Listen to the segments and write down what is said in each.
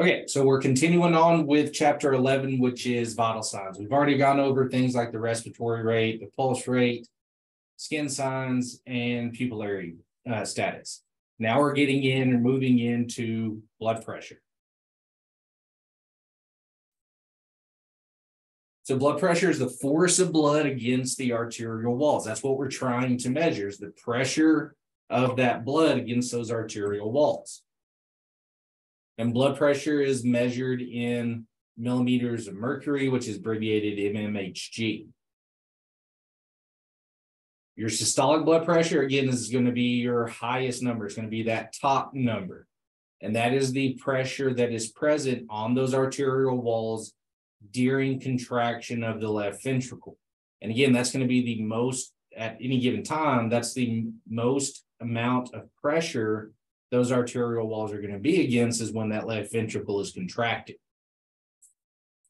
Okay, so we're continuing on with chapter 11, which is vital signs. We've already gone over things like the respiratory rate, the pulse rate, skin signs, and pupillary uh, status. Now we're getting in and moving into blood pressure. So blood pressure is the force of blood against the arterial walls. That's what we're trying to measure is the pressure of that blood against those arterial walls. And blood pressure is measured in millimeters of mercury, which is abbreviated mmHg. Your systolic blood pressure, again, is going to be your highest number. It's going to be that top number. And that is the pressure that is present on those arterial walls during contraction of the left ventricle. And again, that's going to be the most at any given time, that's the most amount of pressure those arterial walls are going to be against is when that left ventricle is contracted.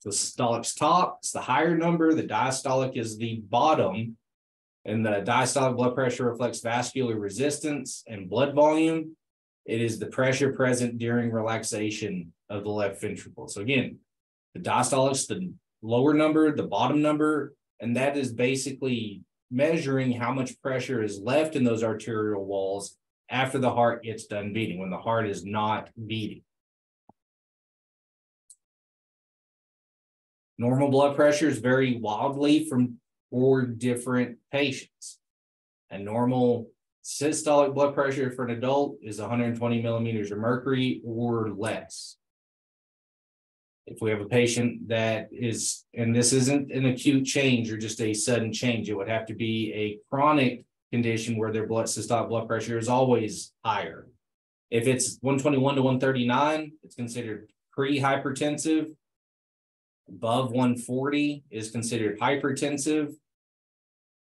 So systolic's top, it's the higher number. The diastolic is the bottom. And the diastolic blood pressure reflects vascular resistance and blood volume. It is the pressure present during relaxation of the left ventricle. So again, the diastolic's the lower number, the bottom number, and that is basically measuring how much pressure is left in those arterial walls after the heart gets done beating, when the heart is not beating. Normal blood pressures vary wildly from four different patients. And normal systolic blood pressure for an adult is 120 millimeters of mercury or less. If we have a patient that is, and this isn't an acute change or just a sudden change, it would have to be a chronic condition where their blood systolic blood pressure is always higher. If it's 121 to 139, it's considered pre-hypertensive. Above 140 is considered hypertensive.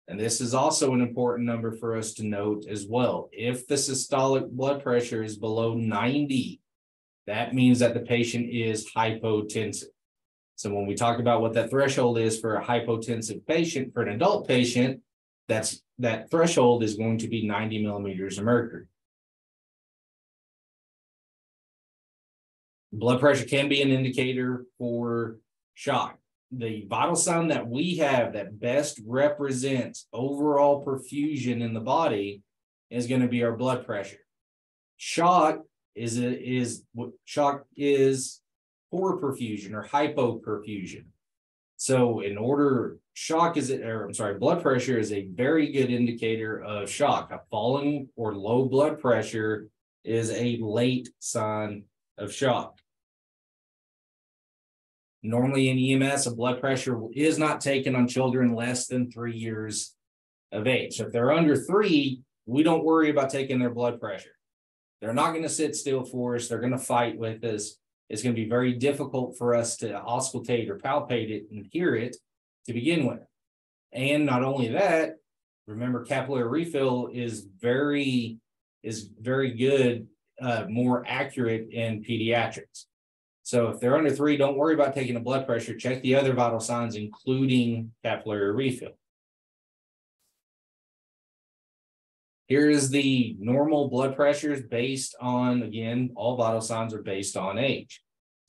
And this is also an important number for us to note as well. If the systolic blood pressure is below 90, that means that the patient is hypotensive. So when we talk about what that threshold is for a hypotensive patient, for an adult patient, that's that threshold is going to be 90 millimeters of mercury. Blood pressure can be an indicator for shock. The vital sign that we have that best represents overall perfusion in the body is going to be our blood pressure. Shock is it is shock is poor perfusion or hypoperfusion. So in order shock is it or I'm sorry, blood pressure is a very good indicator of shock. A falling or low blood pressure is a late sign of shock. Normally in EMS, a blood pressure is not taken on children less than three years of age. So if they're under three, we don't worry about taking their blood pressure. They're not going to sit still for us. They're going to fight with us. It's going to be very difficult for us to auscultate or palpate it and hear it to begin with. And not only that, remember capillary refill is very is very good, uh, more accurate in pediatrics. So if they're under three, don't worry about taking a blood pressure. Check the other vital signs, including capillary refill. Here is the normal blood pressures based on, again, all vital signs are based on age.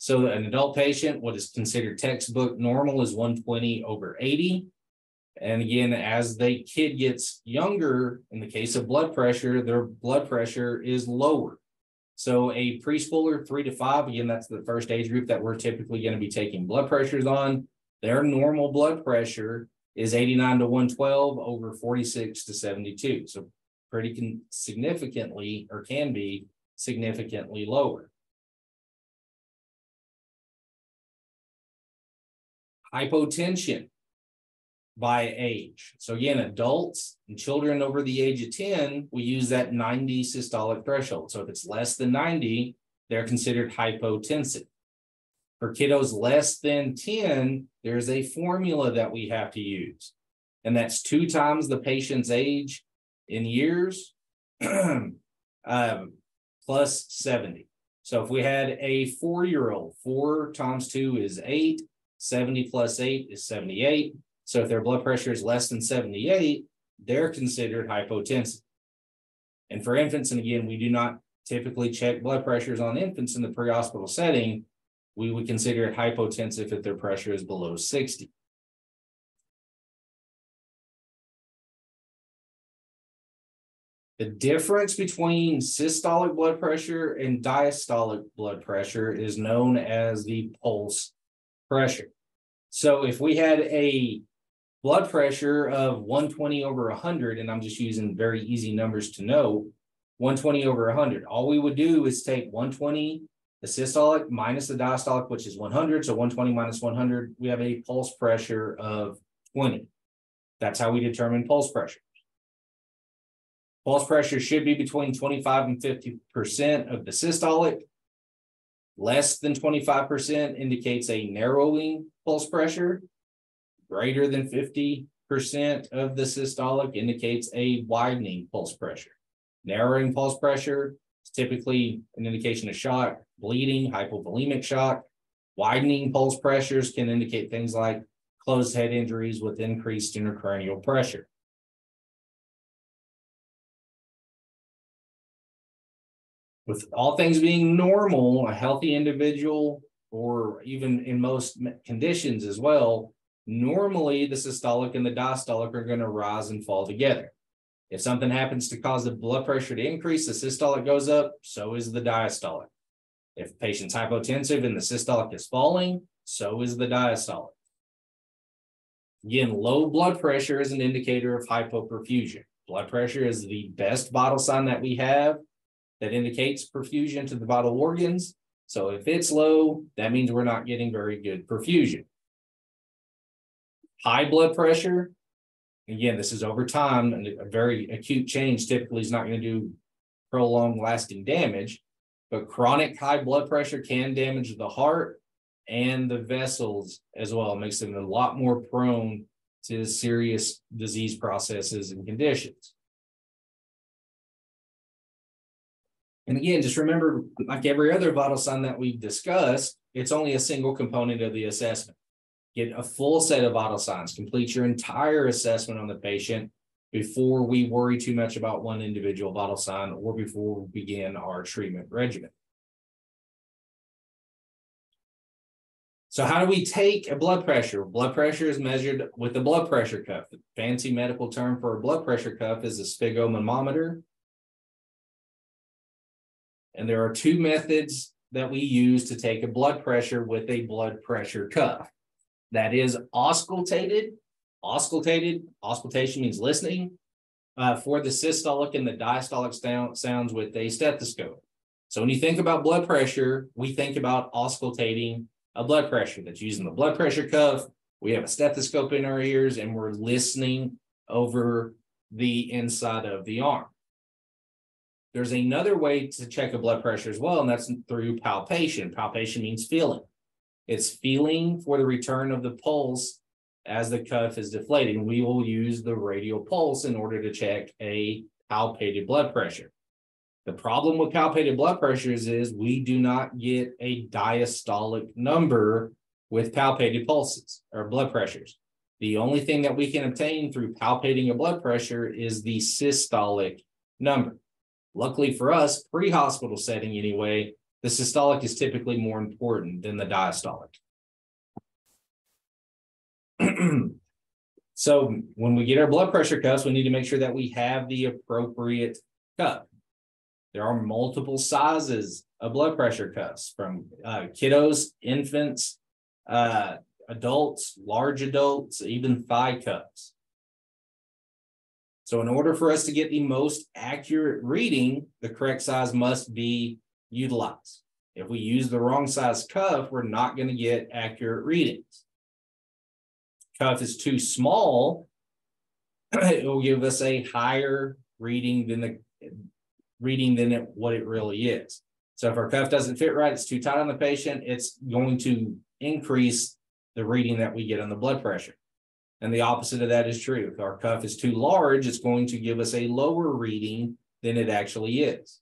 So an adult patient, what is considered textbook normal is 120 over 80. And again, as the kid gets younger, in the case of blood pressure, their blood pressure is lower. So a preschooler, three to five, again, that's the first age group that we're typically going to be taking blood pressures on. Their normal blood pressure is 89 to 112 over 46 to 72. So pretty significantly, or can be significantly lower. Hypotension by age. So again, adults and children over the age of 10, we use that 90 systolic threshold. So if it's less than 90, they're considered hypotensive. For kiddos less than 10, there's a formula that we have to use. And that's two times the patient's age in years um, plus 70. So if we had a four-year-old, four times two is eight, 70 plus eight is 78. So if their blood pressure is less than 78, they're considered hypotensive. And for infants, and again, we do not typically check blood pressures on infants in the pre-hospital setting. we would consider it hypotensive if their pressure is below sixty. The difference between systolic blood pressure and diastolic blood pressure is known as the pulse pressure. So if we had a blood pressure of 120 over 100, and I'm just using very easy numbers to know, 120 over 100, all we would do is take 120, the systolic minus the diastolic, which is 100. So 120 minus 100, we have a pulse pressure of 20. That's how we determine pulse pressure. Pulse pressure should be between 25 and 50% of the systolic. Less than 25% indicates a narrowing pulse pressure. Greater than 50% of the systolic indicates a widening pulse pressure. Narrowing pulse pressure is typically an indication of shock, bleeding, hypovolemic shock. Widening pulse pressures can indicate things like closed head injuries with increased intracranial pressure. With all things being normal, a healthy individual, or even in most conditions as well, normally the systolic and the diastolic are going to rise and fall together. If something happens to cause the blood pressure to increase, the systolic goes up, so is the diastolic. If patient's hypotensive and the systolic is falling, so is the diastolic. Again, low blood pressure is an indicator of hypoperfusion. Blood pressure is the best vital sign that we have that indicates perfusion to the vital organs. So if it's low, that means we're not getting very good perfusion. High blood pressure, again, this is over time, and a very acute change typically is not going to do prolonged lasting damage, but chronic high blood pressure can damage the heart and the vessels as well. It makes them a lot more prone to serious disease processes and conditions. And again, just remember, like every other vital sign that we've discussed, it's only a single component of the assessment. Get a full set of vital signs, complete your entire assessment on the patient before we worry too much about one individual vital sign or before we begin our treatment regimen. So how do we take a blood pressure? Blood pressure is measured with a blood pressure cuff. The fancy medical term for a blood pressure cuff is a sphygmomanometer and there are two methods that we use to take a blood pressure with a blood pressure cuff. That is auscultated. Auscultated, auscultation means listening uh, for the systolic and the diastolic sound, sounds with a stethoscope. So when you think about blood pressure, we think about auscultating a blood pressure that's using the blood pressure cuff. We have a stethoscope in our ears and we're listening over the inside of the arm. There's another way to check a blood pressure as well, and that's through palpation. Palpation means feeling. It's feeling for the return of the pulse as the cuff is deflating. We will use the radial pulse in order to check a palpated blood pressure. The problem with palpated blood pressures is we do not get a diastolic number with palpated pulses or blood pressures. The only thing that we can obtain through palpating a blood pressure is the systolic number. Luckily for us, pre-hospital setting anyway, the systolic is typically more important than the diastolic. so when we get our blood pressure cuffs, we need to make sure that we have the appropriate cuff. There are multiple sizes of blood pressure cuffs from uh, kiddos, infants, uh, adults, large adults, even thigh cuffs. So in order for us to get the most accurate reading, the correct size must be utilized. If we use the wrong size cuff, we're not going to get accurate readings. Cuff is too small, it will give us a higher reading than the reading than it, what it really is. So if our cuff doesn't fit right, it's too tight on the patient, it's going to increase the reading that we get on the blood pressure. And the opposite of that is true. If our cuff is too large, it's going to give us a lower reading than it actually is.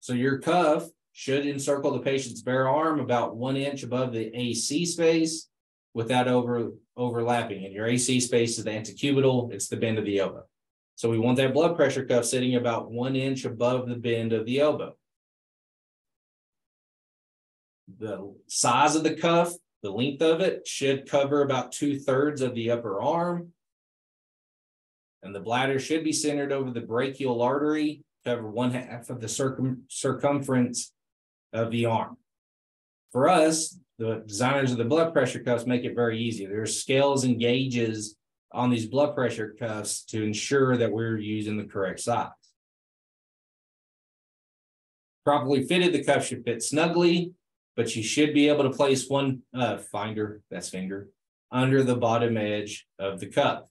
So your cuff should encircle the patient's bare arm about one inch above the AC space without over overlapping. And your AC space is the antecubital, it's the bend of the elbow. So we want that blood pressure cuff sitting about one inch above the bend of the elbow. The size of the cuff, the length of it should cover about two thirds of the upper arm. And the bladder should be centered over the brachial artery, cover one half of the circum circumference of the arm. For us, the designers of the blood pressure cuffs make it very easy. There's scales and gauges on these blood pressure cuffs to ensure that we're using the correct size. Properly fitted, the cuff should fit snugly, but you should be able to place one uh, finder, that's finger, under the bottom edge of the cuff.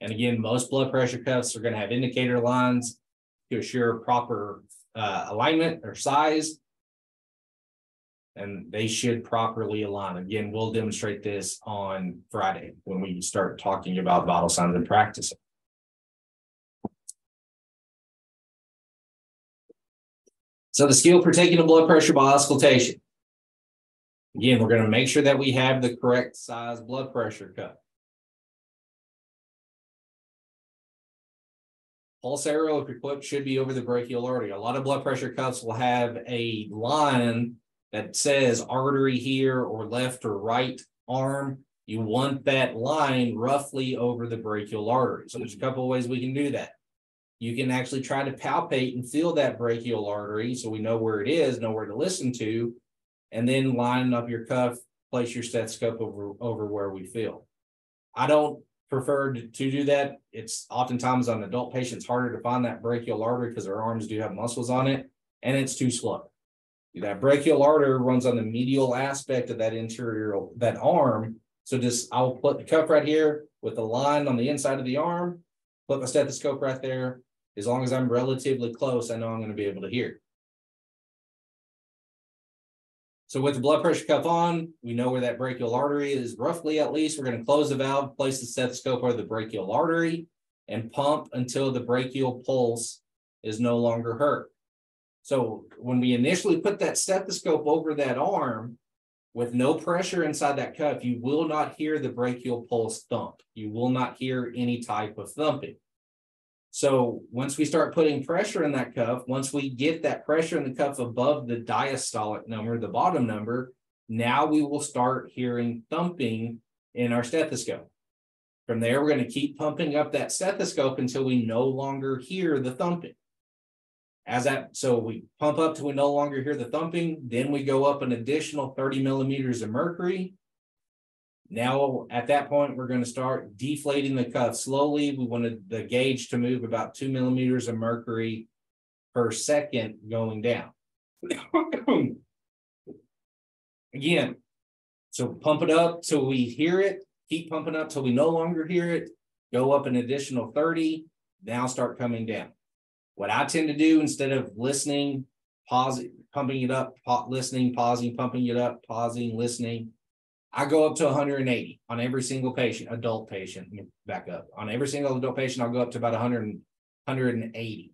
And again, most blood pressure cuffs are going to have indicator lines to assure proper uh, alignment or size and they should properly align. Again, we'll demonstrate this on Friday when we start talking about vital signs and practicing. So the skill for taking a blood pressure by auscultation. Again, we're going to make sure that we have the correct size blood pressure cuff. Pulse arrow, if equipped, should be over the brachial artery. A lot of blood pressure cuffs will have a line that says artery here or left or right arm, you want that line roughly over the brachial artery. So there's a couple of ways we can do that. You can actually try to palpate and feel that brachial artery so we know where it is, know where to listen to, and then line up your cuff, place your stethoscope over, over where we feel. I don't prefer to, to do that. It's oftentimes on adult patients harder to find that brachial artery because their arms do have muscles on it, and it's too slow. That brachial artery runs on the medial aspect of that interior, that arm. So just, I'll put the cuff right here with the line on the inside of the arm, put my stethoscope right there. As long as I'm relatively close, I know I'm going to be able to hear. So with the blood pressure cuff on, we know where that brachial artery is roughly at least. We're going to close the valve, place the stethoscope over the brachial artery, and pump until the brachial pulse is no longer hurt. So when we initially put that stethoscope over that arm with no pressure inside that cuff, you will not hear the brachial pulse thump. You will not hear any type of thumping. So once we start putting pressure in that cuff, once we get that pressure in the cuff above the diastolic number, the bottom number, now we will start hearing thumping in our stethoscope. From there, we're going to keep pumping up that stethoscope until we no longer hear the thumping. As that, so we pump up till we no longer hear the thumping, then we go up an additional 30 millimeters of mercury. Now, at that point, we're going to start deflating the cuff slowly. We wanted the gauge to move about two millimeters of mercury per second going down. Again, so pump it up till we hear it, keep pumping up till we no longer hear it, go up an additional 30, now start coming down. What I tend to do instead of listening, pausing, pumping it up, pa- listening, pausing, pumping it up, pausing, listening, I go up to 180 on every single patient, adult patient. Back up on every single adult patient, I'll go up to about 100, 180,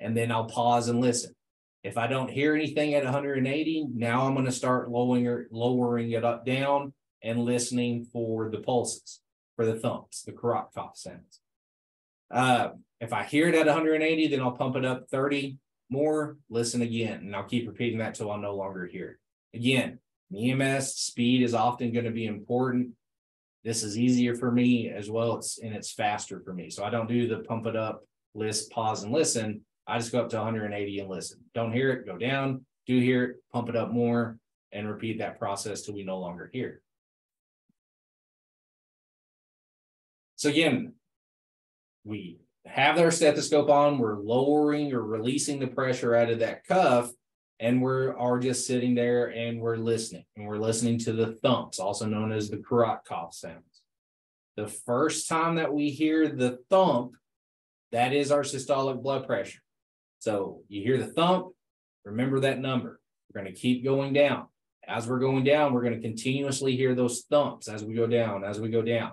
and then I'll pause and listen. If I don't hear anything at 180, now I'm going to start lowering lowering it up down and listening for the pulses, for the thumps, the Korotkoff sounds. Uh, if I hear it at 180, then I'll pump it up 30 more, listen again, and I'll keep repeating that till I no longer hear it. Again, EMS speed is often going to be important. This is easier for me as well, it's and it's faster for me. So I don't do the pump it up, list, pause, and listen. I just go up to 180 and listen. Don't hear it, go down. Do hear it, pump it up more, and repeat that process till we no longer hear. So again, we have our stethoscope on, we're lowering or releasing the pressure out of that cuff, and we are just sitting there and we're listening. And we're listening to the thumps, also known as the Korotkoff sounds. The first time that we hear the thump, that is our systolic blood pressure. So you hear the thump, remember that number. We're going to keep going down. As we're going down, we're going to continuously hear those thumps as we go down, as we go down.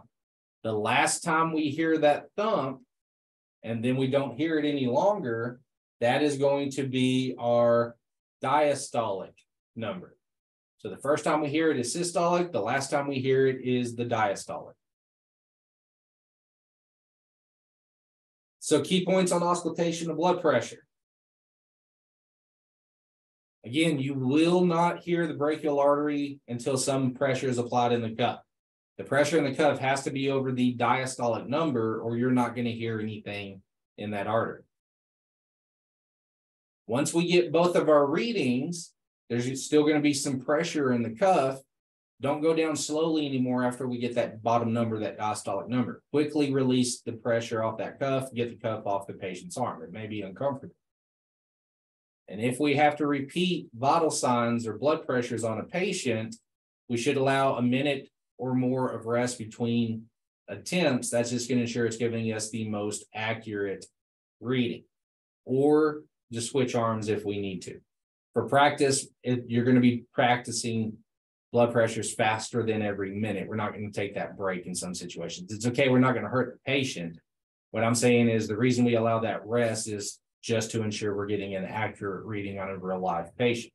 The last time we hear that thump, and then we don't hear it any longer, that is going to be our diastolic number. So the first time we hear it is systolic, the last time we hear it is the diastolic. So key points on auscultation of blood pressure. Again, you will not hear the brachial artery until some pressure is applied in the cuff. The pressure in the cuff has to be over the diastolic number, or you're not going to hear anything in that artery. Once we get both of our readings, there's still going to be some pressure in the cuff. Don't go down slowly anymore after we get that bottom number, that diastolic number. Quickly release the pressure off that cuff, get the cuff off the patient's arm. It may be uncomfortable. And if we have to repeat vital signs or blood pressures on a patient, we should allow a minute or more of rest between attempts. That's just going to ensure it's giving us the most accurate reading. Or just switch arms if we need to. For practice, it, you're going to be practicing blood pressures faster than every minute. We're not going to take that break in some situations. It's okay. We're not going to hurt the patient. What I'm saying is the reason we allow that rest is just to ensure we're getting an accurate reading on a real live patient.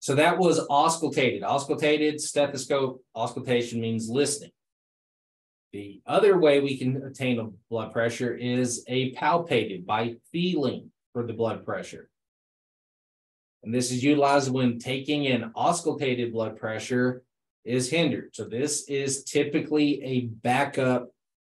So that was auscultated. Auscultated stethoscope, auscultation means listening. The other way we can attain a blood pressure is a palpated by feeling for the blood pressure. And this is utilized when taking an auscultated blood pressure is hindered. So this is typically a backup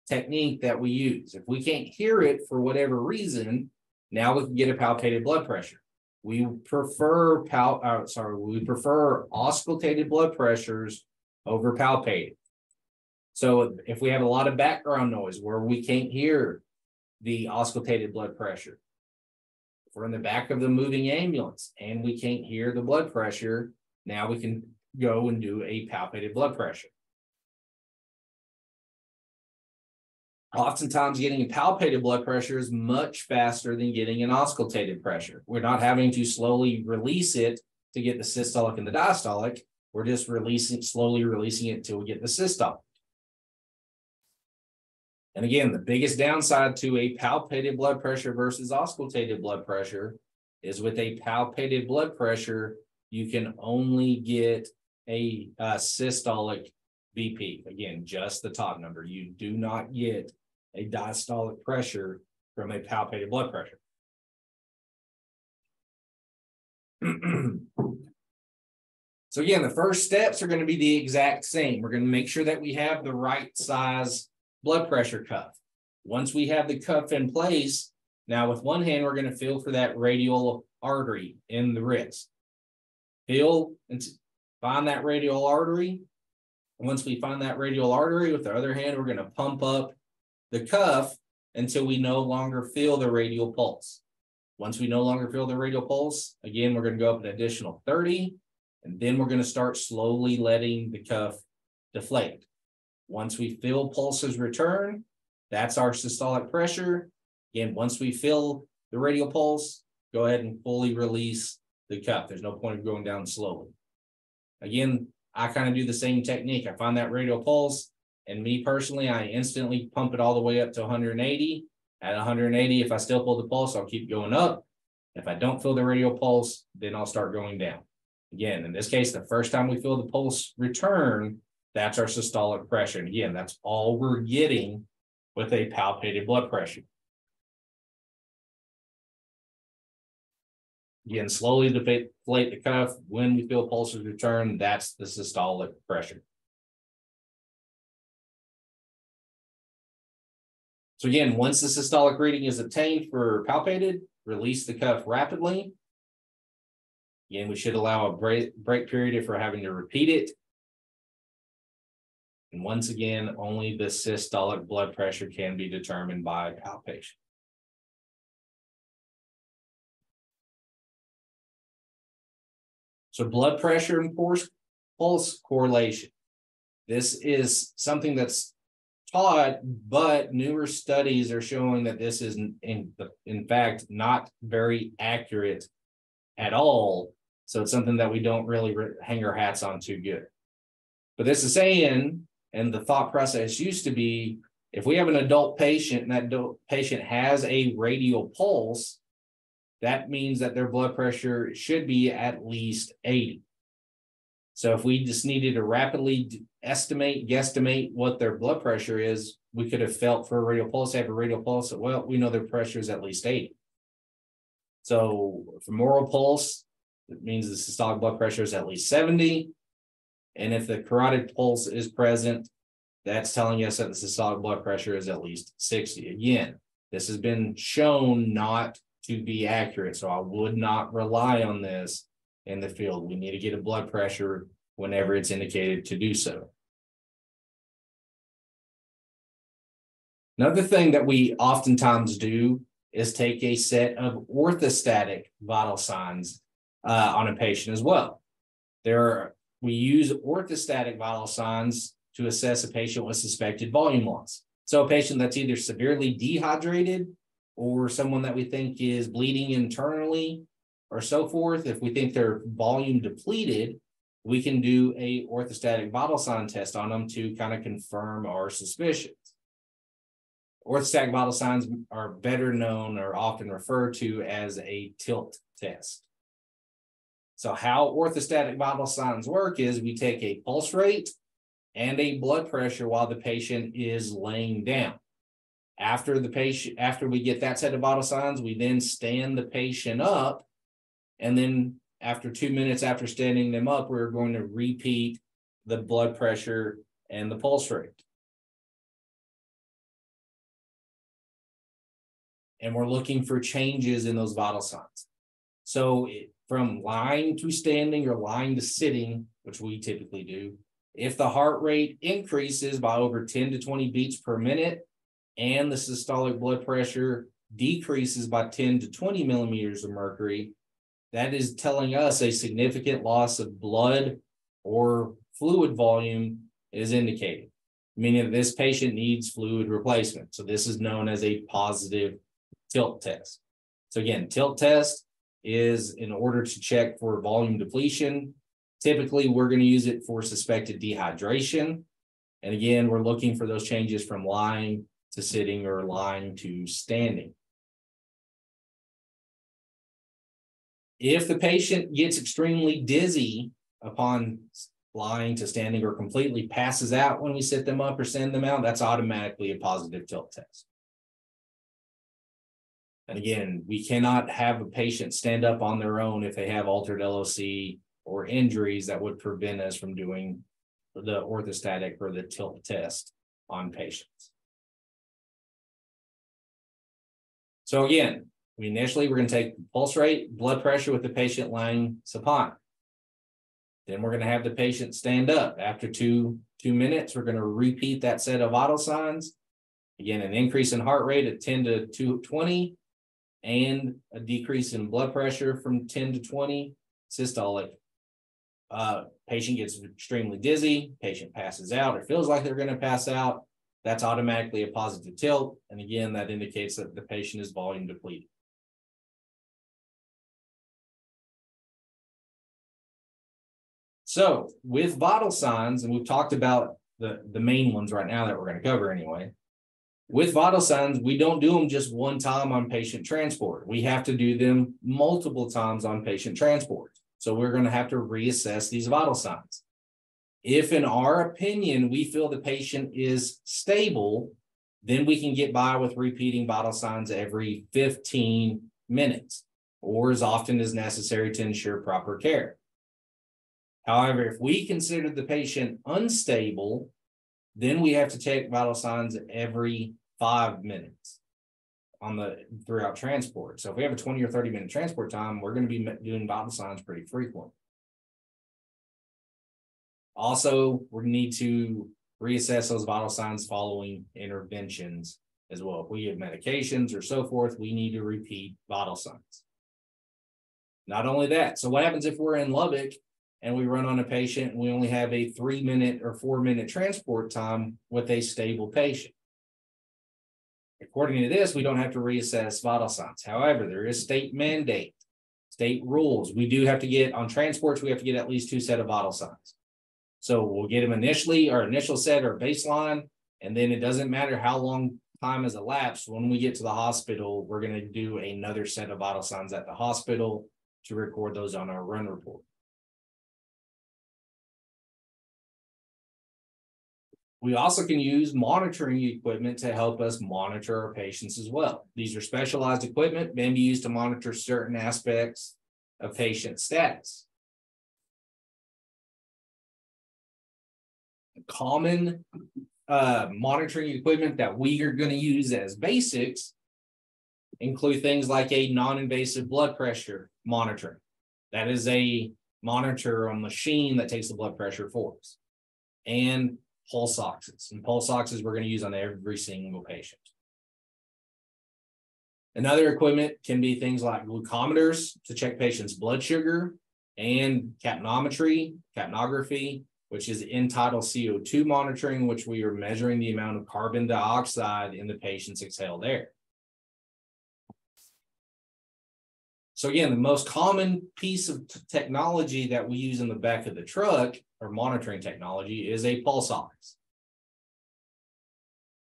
technique that we use. If we can't hear it for whatever reason, now we can get a palpated blood pressure. We prefer pal uh, sorry, we prefer auscultated blood pressures over palpated. So if we have a lot of background noise where we can't hear the auscultated blood pressure, if we're in the back of the moving ambulance and we can't hear the blood pressure, now we can go and do a palpated blood pressure. Oftentimes, getting a palpated blood pressure is much faster than getting an auscultated pressure. We're not having to slowly release it to get the systolic and the diastolic. We're just releasing, slowly releasing it until we get the systolic. And again, the biggest downside to a palpated blood pressure versus auscultated blood pressure is with a palpated blood pressure, you can only get a, a systolic BP. Again, just the top number. You do not get a diastolic pressure from a palpated blood pressure. so again, the first steps are going to be the exact same. We're going to make sure that we have the right size blood pressure cuff. Once we have the cuff in place, now with one hand, we're going to feel for that radial artery in the wrist. Feel and find that radial artery. once we find that radial artery with the other hand, we're going to pump up the cuff until we no longer feel the radial pulse. Once we no longer feel the radial pulse, again, we're going to go up an additional 30, and then we're going to start slowly letting the cuff deflate. Once we feel pulses return, that's our systolic pressure. Again, once we feel the radial pulse, go ahead and fully release the cuff. There's no point of going down slowly. Again, I kind of do the same technique. I find that radial pulse, and me personally, I instantly pump it all the way up to 180. At 180, if I still feel the pulse, I'll keep going up. If I don't feel the radial pulse, then I'll start going down. Again, in this case, the first time we feel the pulse return, that's our systolic pressure. And again, that's all we're getting with a palpated blood pressure. Again, slowly deflate the cuff. When we feel pulses return, that's the systolic pressure. So again, once the systolic reading is obtained for palpated, release the cuff rapidly. Again, we should allow a break, break period if we're having to repeat it. And once again, only the systolic blood pressure can be determined by palpation. So blood pressure and pulse, pulse correlation. This is something that's taught, but newer studies are showing that this is in, in fact not very accurate at all. So it's something that we don't really hang our hats on too good. But this is saying, and the thought process used to be, if we have an adult patient and that adult patient has a radial pulse, that means that their blood pressure should be at least 80. So if we just needed to rapidly estimate, guesstimate what their blood pressure is, we could have felt for a radial pulse, have a radial pulse. Well, we know their pressure is at least 80. So femoral pulse, it means the systolic blood pressure is at least seventy. And if the carotid pulse is present, that's telling us that the systolic blood pressure is at least sixty. Again, this has been shown not to be accurate, so I would not rely on this in the field. We need to get a blood pressure whenever it's indicated to do so. Another thing that we oftentimes do is take a set of orthostatic vital signs uh, on a patient as well. There are, we use orthostatic vital signs to assess a patient with suspected volume loss. So a patient that's either severely dehydrated or someone that we think is bleeding internally or so forth. If we think they're volume depleted, we can do a orthostatic vital sign test on them to kind of confirm our suspicions. Orthostatic vital signs are better known or often referred to as a tilt test. So how orthostatic vital signs work is we take a pulse rate and a blood pressure while the patient is laying down. After the patient, after we get that set of vital signs, we then stand the patient up. And then after two minutes after standing them up, we're going to repeat the blood pressure and the pulse rate. And we're looking for changes in those vital signs. So from lying to standing or lying to sitting, which we typically do, if the heart rate increases by over 10 to 20 beats per minute and the systolic blood pressure decreases by 10 to 20 millimeters of mercury, that is telling us a significant loss of blood or fluid volume is indicated, meaning that this patient needs fluid replacement. So this is known as a positive tilt test. So again, tilt test is in order to check for volume depletion. Typically, we're going to use it for suspected dehydration. And again, we're looking for those changes from lying to sitting or lying to standing. If the patient gets extremely dizzy upon lying to standing or completely passes out when we sit them up or send them out, that's automatically a positive tilt test. And again, we cannot have a patient stand up on their own if they have altered LOC or injuries that would prevent us from doing the orthostatic or the tilt test on patients. So again, we initially we're going to take pulse rate, blood pressure with the patient lying supine. Then we're going to have the patient stand up. After two, two minutes, we're going to repeat that set of vital signs. Again, an increase in heart rate at 10 to 220 and a decrease in blood pressure from 10 to 20 systolic. Uh, patient gets extremely dizzy, patient passes out or feels like they're going to pass out. That's automatically a positive tilt. And again, that indicates that the patient is volume depleted. So with vital signs, and we've talked about the, the main ones right now that we're going to cover anyway. With vital signs, we don't do them just one time on patient transport. We have to do them multiple times on patient transport. So we're going to have to reassess these vital signs. If, in our opinion, we feel the patient is stable, then we can get by with repeating vital signs every 15 minutes or as often as necessary to ensure proper care. However, if we consider the patient unstable, then we have to take vital signs every five minutes on the throughout transport. So if we have a 20 or 30 minute transport time, we're going to be doing vital signs pretty frequent. Also, we need to reassess those vital signs following interventions as well. If we have medications or so forth, we need to repeat vital signs. Not only that, so what happens if we're in Lubbock and we run on a patient and we only have a three minute or four minute transport time with a stable patient. According to this, we don't have to reassess vital signs. However, there is state mandate, state rules. We do have to get on transports, we have to get at least two set of vital signs. So we'll get them initially, our initial set or baseline, and then it doesn't matter how long time has elapsed. When we get to the hospital, we're going to do another set of vital signs at the hospital to record those on our run report. We also can use monitoring equipment to help us monitor our patients as well. These are specialized equipment, may be used to monitor certain aspects of patient status. Common uh, monitoring equipment that we are going to use as basics include things like a non-invasive blood pressure monitoring. That is a monitor a machine that takes the blood pressure for us. And pulse oxes. And pulse oxes we're going to use on every single patient. Another equipment can be things like glucometers to check patients' blood sugar and capnometry, capnography, which is end-tidal CO2 monitoring, which we are measuring the amount of carbon dioxide in the patient's exhaled air. So again, the most common piece of technology that we use in the back of the truck or monitoring technology is a pulse ox.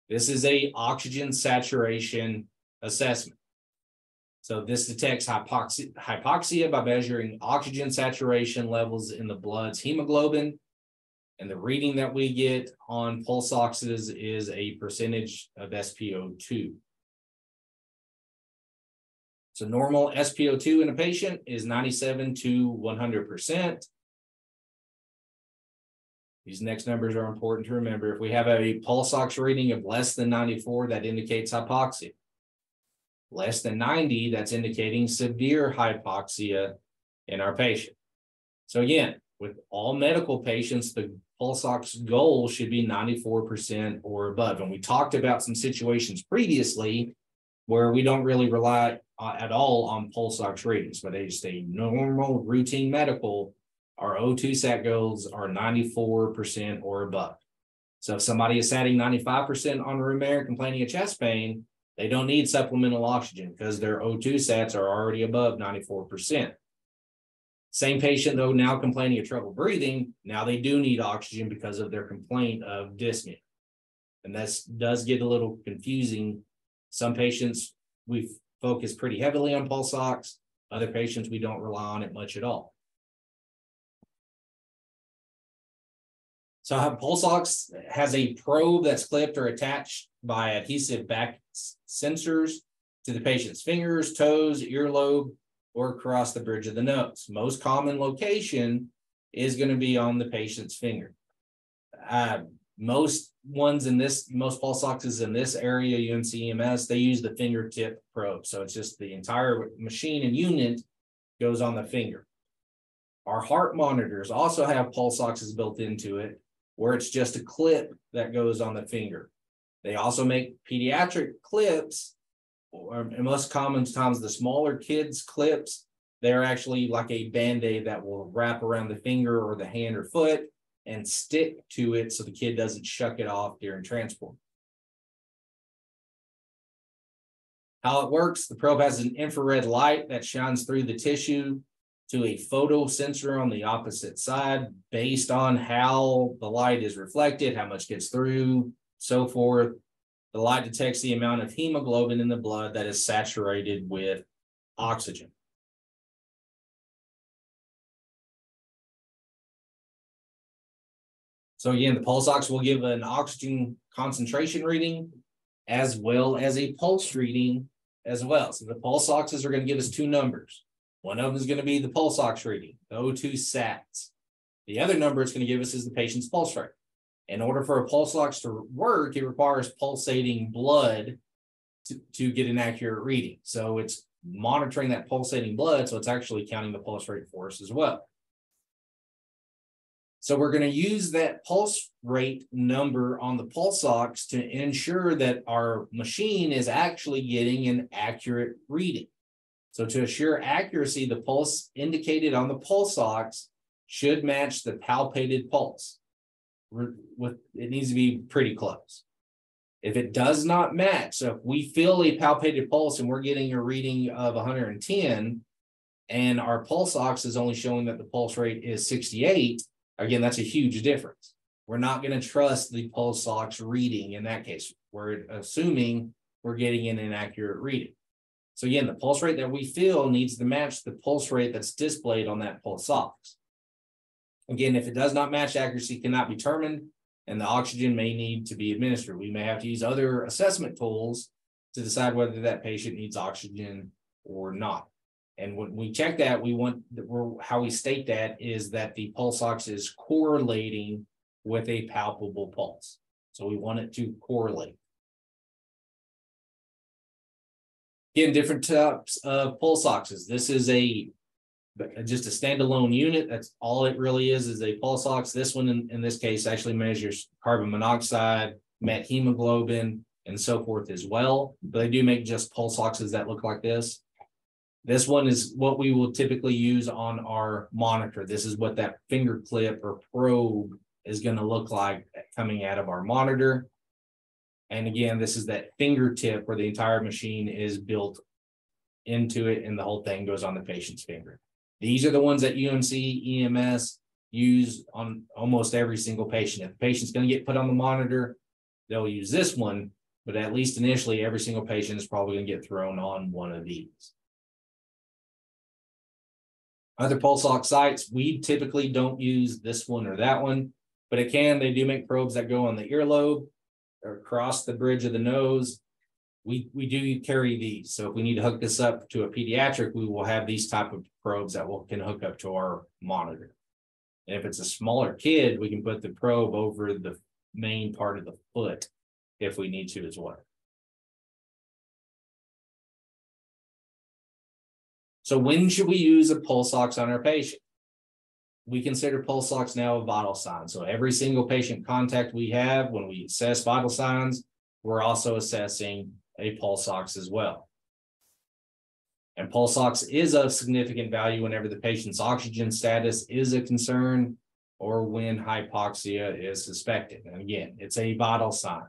This is a oxygen saturation assessment. So this detects hypoxia, hypoxia by measuring oxygen saturation levels in the blood's hemoglobin. And the reading that we get on pulse oxes is a percentage of SpO2. So normal SpO2 in a patient is 97 to 100%. These next numbers are important to remember. If we have a pulse ox reading of less than 94, that indicates hypoxia. Less than 90, that's indicating severe hypoxia in our patient. So again, with all medical patients, the pulse ox goal should be 94% or above. And we talked about some situations previously where we don't really rely uh, at all on pulse ox readings, but it's a normal routine medical our O2 sat goals are 94% or above. So if somebody is satting 95% on room air complaining of chest pain, they don't need supplemental oxygen because their O2 sats are already above 94%. Same patient, though, now complaining of trouble breathing, now they do need oxygen because of their complaint of dyspnea. And that does get a little confusing. Some patients we focus pretty heavily on pulse ox, other patients we don't rely on it much at all. So a pulse ox has a probe that's clipped or attached by adhesive back sensors to the patient's fingers, toes, earlobe, or across the bridge of the nose. Most common location is going to be on the patient's finger. Uh, most ones in this, most pulse oxes in this area, UMC EMS, they use the fingertip probe. So it's just the entire machine and unit goes on the finger. Our heart monitors also have pulse oxes built into it, where it's just a clip that goes on the finger. They also make pediatric clips, or most common times the smaller kids clips, they're actually like a band-aid that will wrap around the finger or the hand or foot and stick to it so the kid doesn't shuck it off during transport. How it works, the probe has an infrared light that shines through the tissue to a photo sensor on the opposite side based on how the light is reflected, how much gets through, so forth. The light detects the amount of hemoglobin in the blood that is saturated with oxygen. So again, the pulse ox will give an oxygen concentration reading as well as a pulse reading as well. So the pulse oxes are going to give us two numbers. One of them is going to be the pulse ox reading, the O2 sats. The other number it's going to give us is the patient's pulse rate. In order for a pulse ox to work, it requires pulsating blood to, to get an accurate reading. So it's monitoring that pulsating blood. So it's actually counting the pulse rate for us as well. So we're going to use that pulse rate number on the pulse ox to ensure that our machine is actually getting an accurate reading. So to assure accuracy, the pulse indicated on the pulse ox should match the palpated pulse. With it needs to be pretty close. If it does not match, so if we feel a palpated pulse and we're getting a reading of 110, and our pulse ox is only showing that the pulse rate is 68, again, that's a huge difference. We're not going to trust the pulse ox reading in that case. We're assuming we're getting an inaccurate reading. So again, the pulse rate that we feel needs to match the pulse rate that's displayed on that pulse ox. Again, if it does not match, accuracy cannot be determined and the oxygen may need to be administered. We may have to use other assessment tools to decide whether that patient needs oxygen or not. And when we check that, we want how we state that is that the pulse ox is correlating with a palpable pulse. So we want it to correlate. Again, different types of pulse oxes. This is a just a standalone unit. That's all it really is, is a pulse ox. This one, in, in this case, actually measures carbon monoxide, met hemoglobin, and so forth as well. But they do make just pulse oxes that look like this. This one is what we will typically use on our monitor. This is what that finger clip or probe is going to look like coming out of our monitor. And again, this is that fingertip where the entire machine is built into it and the whole thing goes on the patient's finger. These are the ones that UMC EMS use on almost every single patient. If the patient's going to get put on the monitor, they'll use this one, but at least initially, every single patient is probably going to get thrown on one of these. Other pulse ox sites, we typically don't use this one or that one, but it can. They do make probes that go on the earlobe or across the bridge of the nose. We, we do carry these. So if we need to hook this up to a pediatric, we will have these type of probes that will can hook up to our monitor. And if it's a smaller kid, we can put the probe over the main part of the foot if we need to as well. So when should we use a pulse ox on our patient? We consider pulse ox now a vital sign. So every single patient contact we have, when we assess vital signs, we're also assessing a pulse ox as well. And pulse ox is of significant value whenever the patient's oxygen status is a concern or when hypoxia is suspected. And again, it's a vital sign.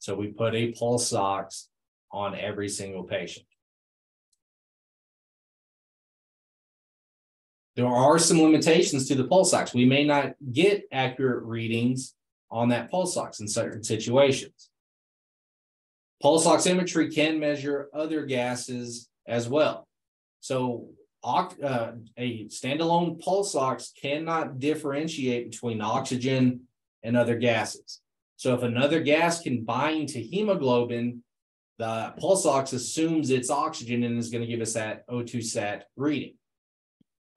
So we put a pulse ox on every single patient. There are some limitations to the pulse ox. We may not get accurate readings on that pulse ox in certain situations. Pulse oximetry can measure other gases as well. So uh, a standalone pulse ox cannot differentiate between oxygen and other gases. So if another gas can bind to hemoglobin, the pulse ox assumes it's oxygen and is going to give us that O2 sat reading.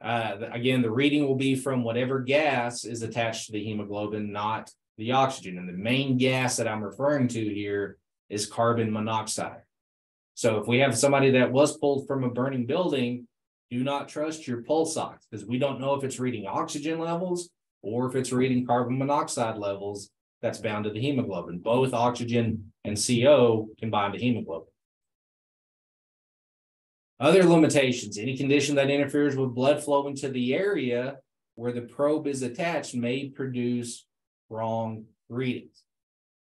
Uh, again, the reading will be from whatever gas is attached to the hemoglobin, not the oxygen. And the main gas that I'm referring to here is carbon monoxide. So if we have somebody that was pulled from a burning building, do not trust your pulse ox because we don't know if it's reading oxygen levels or if it's reading carbon monoxide levels that's bound to the hemoglobin. Both oxygen and CO can bind to hemoglobin. Other limitations, any condition that interferes with blood flow into the area where the probe is attached may produce wrong readings.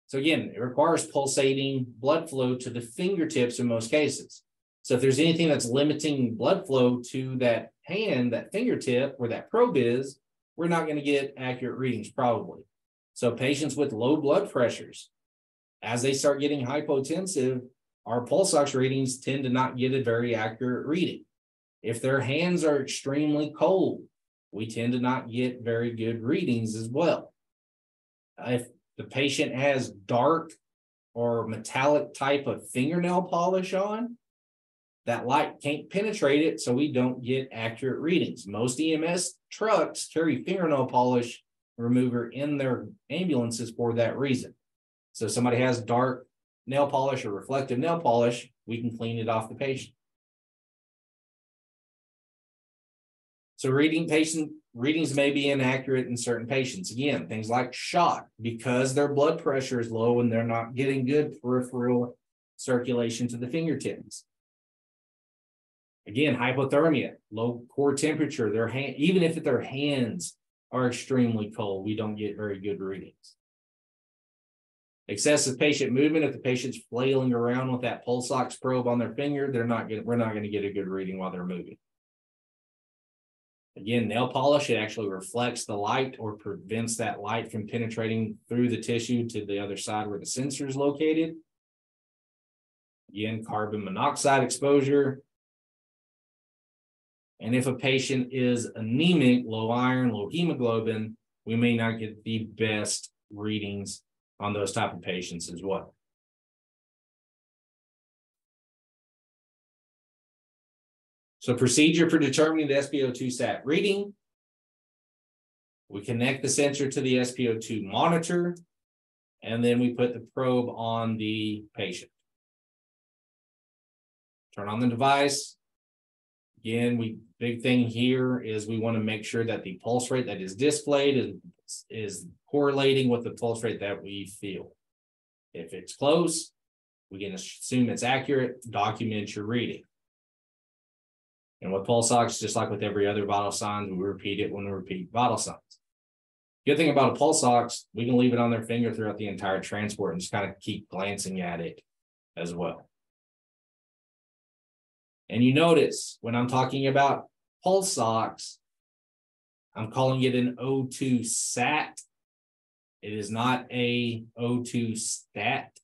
So again, it requires pulsating blood flow to the fingertips in most cases. So if there's anything that's limiting blood flow to that hand, that fingertip where that probe is, we're not going to get accurate readings probably. So patients with low blood pressures, as they start getting hypotensive, our pulse ox readings tend to not get a very accurate reading. If their hands are extremely cold, we tend to not get very good readings as well. If the patient has dark or metallic type of fingernail polish on, that light can't penetrate it, so we don't get accurate readings. Most EMS trucks carry fingernail polish remover in their ambulances for that reason. So somebody has dark nail polish or reflective nail polish, we can clean it off the patient. So reading patient readings may be inaccurate in certain patients. Again, things like shock because their blood pressure is low and they're not getting good peripheral circulation to the fingertips. Again, hypothermia, low core temperature, their hand, even if their hands are extremely cold, we don't get very good readings. Excessive patient movement, if the patient's flailing around with that pulse ox probe on their finger, they're not going we're not going to get a good reading while they're moving. Again, nail polish, it actually reflects the light or prevents that light from penetrating through the tissue to the other side where the sensor is located. Again, carbon monoxide exposure. And if a patient is anemic, low iron, low hemoglobin, we may not get the best readings on those type of patients as well. So procedure for determining the SpO2 sat reading. We connect the sensor to the SpO2 monitor, and then we put the probe on the patient. Turn on the device. Again, we big thing here is we want to make sure that the pulse rate that is displayed is, is correlating with the pulse rate that we feel. If it's close, we can assume it's accurate, document your reading. And with pulse ox, just like with every other vital signs, we repeat it when we repeat vital signs. Good thing about a pulse ox, we can leave it on their finger throughout the entire transport and just kind of keep glancing at it as well. And you notice when I'm talking about pulse ox, I'm calling it an O2 sat. It is not a O2 stat.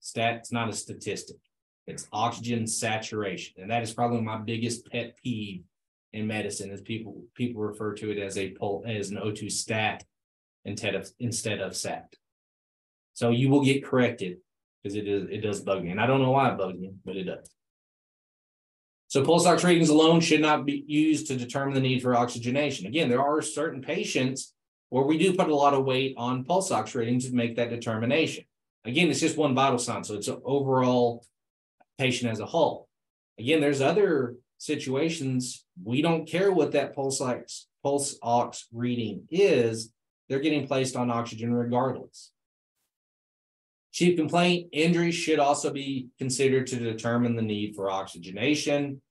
Stat's not a statistic. It's oxygen saturation. And that is probably my biggest pet peeve in medicine is people people refer to it as a pul as an O2 stat instead of instead of sat. So you will get corrected because it is it does bug me. And I don't know why it bugs me, but it does. So pulse ox readings alone should not be used to determine the need for oxygenation. Again, there are certain patients where we do put a lot of weight on pulse ox readings to make that determination. Again, it's just one vital sign, so it's an overall patient as a whole. Again, there's other situations we don't care what that pulse ox pulse ox reading is. They're getting placed on oxygen regardless. Chief complaint injuries should also be considered to determine the need for oxygenation.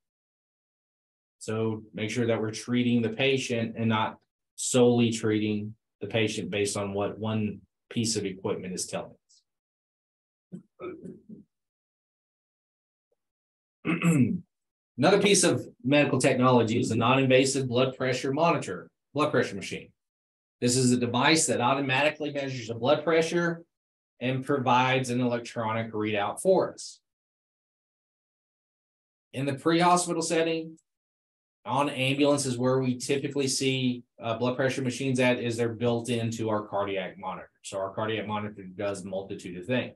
So make sure that we're treating the patient and not solely treating the patient based on what one piece of equipment is telling us. Another piece of medical technology is a non-invasive blood pressure monitor, blood pressure machine. This is a device that automatically measures the blood pressure and provides an electronic readout for us. In the pre-hospital setting, on ambulances where we typically see uh, blood pressure machines at is they're built into our cardiac monitor. So our cardiac monitor does multitude of things.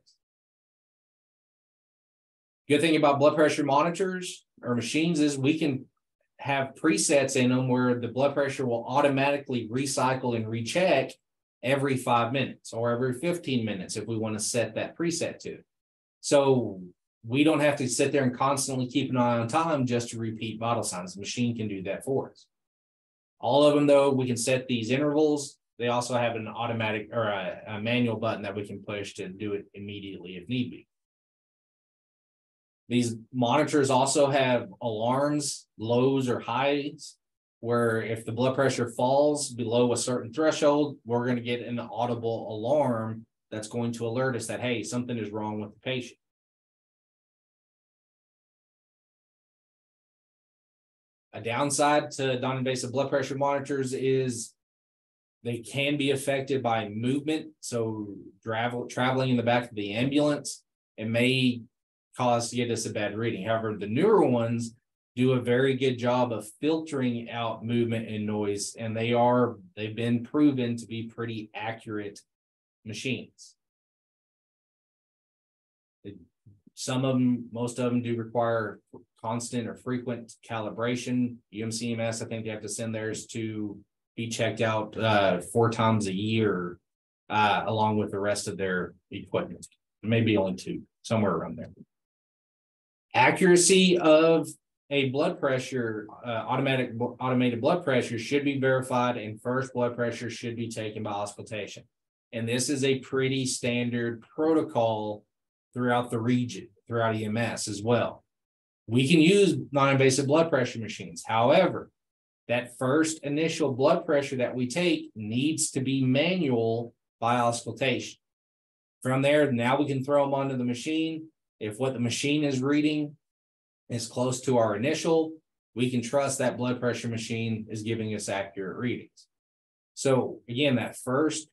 Good thing about blood pressure monitors or machines is we can have presets in them where the blood pressure will automatically recycle and recheck every five minutes or every 15 minutes if we want to set that preset to. So we don't have to sit there and constantly keep an eye on time just to repeat vital signs. The machine can do that for us. All of them, though, we can set these intervals. They also have an automatic or a, a manual button that we can push to do it immediately if need be. These monitors also have alarms, lows or highs, where if the blood pressure falls below a certain threshold, we're going to get an audible alarm that's going to alert us that, hey, something is wrong with the patient. A downside to non-invasive blood pressure monitors is they can be affected by movement. So travel traveling in the back of the ambulance, it may cause to get us a bad reading. However, the newer ones do a very good job of filtering out movement and noise, and they are they've been proven to be pretty accurate machines. Some of them, most of them do require constant or frequent calibration. UMCMS, I think they have to send theirs to be checked out uh, four times a year, uh, along with the rest of their equipment. Maybe only two, somewhere around there accuracy of a blood pressure, uh, automatic automated blood pressure should be verified and first blood pressure should be taken by auscultation. And this is a pretty standard protocol throughout the region, throughout EMS as well. We can use non-invasive blood pressure machines. However, that first initial blood pressure that we take needs to be manual by auscultation. From there, now we can throw them onto the machine if what the machine is reading is close to our initial, we can trust that blood pressure machine is giving us accurate readings. So again, that first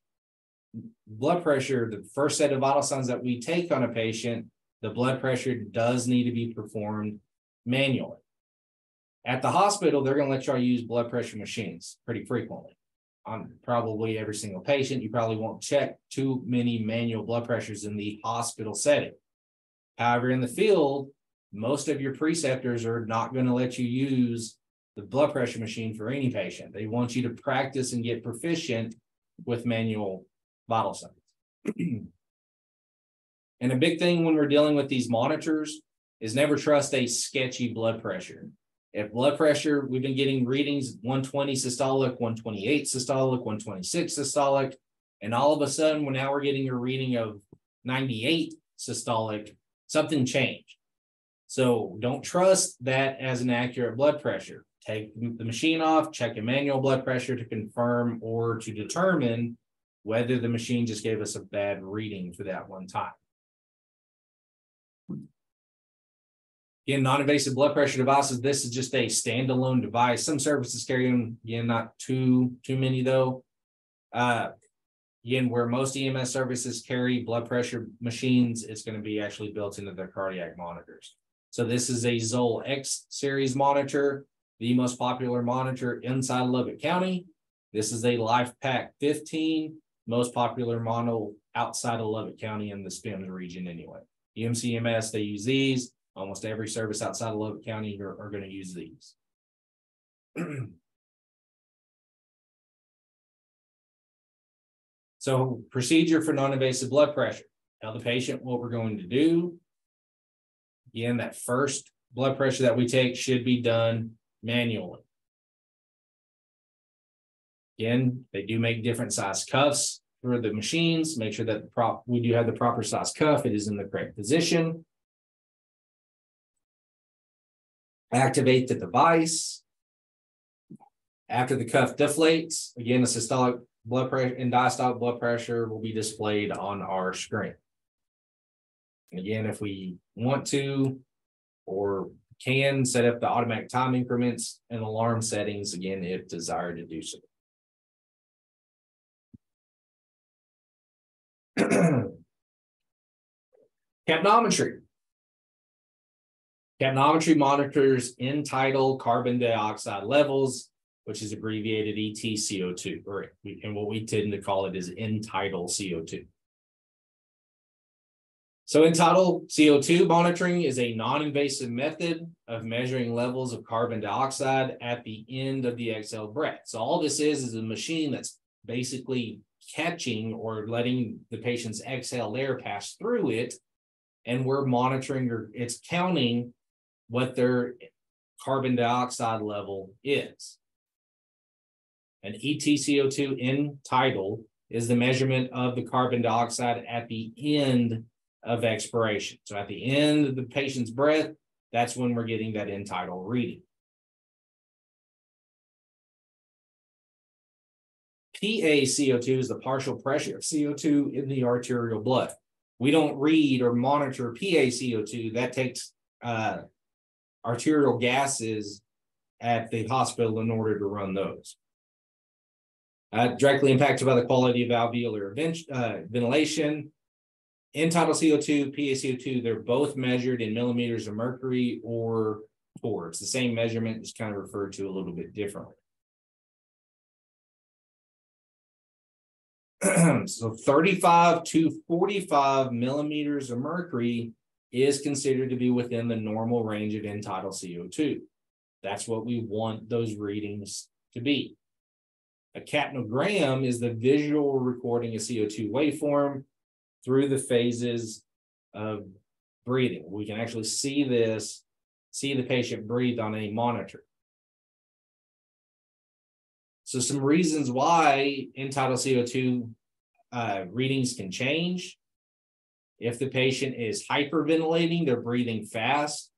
blood pressure, the first set of vital signs that we take on a patient, the blood pressure does need to be performed manually. At the hospital, they're going to let y'all use blood pressure machines pretty frequently. on probably every single patient. You probably won't check too many manual blood pressures in the hospital setting. However, in the field, most of your preceptors are not going to let you use the blood pressure machine for any patient. They want you to practice and get proficient with manual vital signs. and a big thing when we're dealing with these monitors is never trust a sketchy blood pressure. If blood pressure, we've been getting readings 120 systolic, 128 systolic, 126 systolic, and all of a sudden, when now we're getting a reading of 98 systolic, something changed. So don't trust that as an accurate blood pressure. Take the machine off, check a manual blood pressure to confirm or to determine whether the machine just gave us a bad reading for that one time. Again, non-invasive blood pressure devices, this is just a standalone device. Some services carry them, again, not too, too many though. Uh, again, where most EMS services carry blood pressure machines, it's going to be actually built into their cardiac monitors. So this is a Zoll X series monitor, the most popular monitor inside Lubbock County. This is a LifePak 15, most popular model outside of Lubbock County in the SPEMS region anyway. EMCMS, they use these. Almost every service outside of Lubbock County are, are going to use these. so procedure for non-invasive blood pressure. Tell the patient what we're going to do. Again, that first blood pressure that we take should be done manually. Again, they do make different size cuffs for the machines. Make sure that the prop we do have the proper size cuff. It is in the correct position. activate the device. After the cuff deflates, again, the systolic blood pressure and diastolic blood pressure will be displayed on our screen. And again, if we want to or can set up the automatic time increments and alarm settings, again, if desired to do so. Capnometry. Capnometry monitors end-tidal carbon dioxide levels, which is abbreviated ETCO2, or and what we tend to call it is end-tidal CO2. So end-tidal CO2 monitoring is a non-invasive method of measuring levels of carbon dioxide at the end of the exhaled breath. So all this is is a machine that's basically catching or letting the patient's exhaled air pass through it, and we're monitoring or it's counting what their carbon dioxide level is. An ETCO2 end-tidal is the measurement of the carbon dioxide at the end of expiration. So at the end of the patient's breath, that's when we're getting that end-tidal reading. PaCO2 is the partial pressure of CO2 in the arterial blood. We don't read or monitor PaCO2. That takes uh, arterial gases at the hospital in order to run those. Uh, directly impacted by the quality of alveolar uh, ventilation. End-tidal CO2, PaCO2, they're both measured in millimeters of mercury or torr. The same measurement is kind of referred to a little bit differently. so 35 to 45 millimeters of mercury is considered to be within the normal range of end-tidal CO2. That's what we want those readings to be. A capnogram is the visual recording of CO2 waveform through the phases of breathing. We can actually see this, see the patient breathe on a monitor. So some reasons why end-tidal CO2 uh, readings can change if the patient is hyperventilating, they're breathing fast.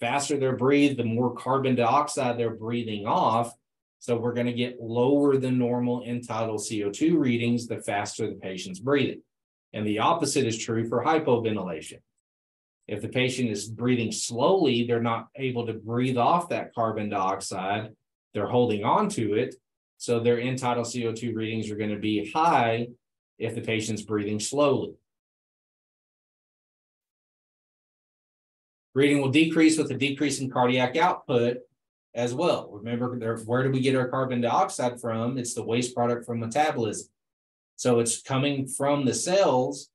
Faster they're breathe, the more carbon dioxide they're breathing off. So we're going to get lower than normal end-tidal CO2 readings the faster the patient's breathing. And the opposite is true for hypoventilation. If the patient is breathing slowly, they're not able to breathe off that carbon dioxide. They're holding on to it. So their end-tidal CO2 readings are going to be high if the patient's breathing slowly. Breathing will decrease with a decrease in cardiac output as well. Remember, where do we get our carbon dioxide from? It's the waste product from metabolism. So it's coming from the cells.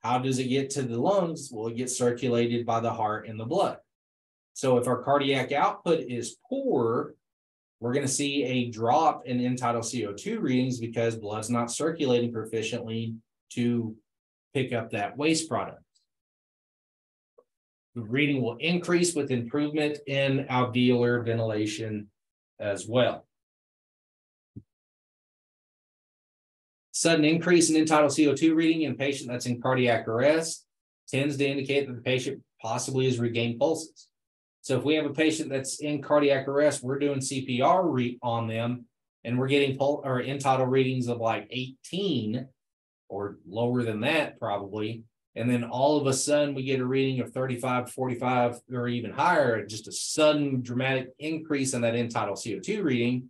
How does it get to the lungs? Well, it gets circulated by the heart and the blood. So if our cardiac output is poor, we're going to see a drop in end tidal CO2 readings because blood's not circulating proficiently to pick up that waste product. The reading will increase with improvement in alveolar ventilation as well. Sudden increase in tidal CO2 reading in a patient that's in cardiac arrest tends to indicate that the patient possibly has regained pulses. So if we have a patient that's in cardiac arrest, we're doing CPR on them and we're getting pul- or tidal readings of like 18 or lower than that probably. And then all of a sudden we get a reading of 35, 45 or even higher, just a sudden dramatic increase in that tidal CO2 reading.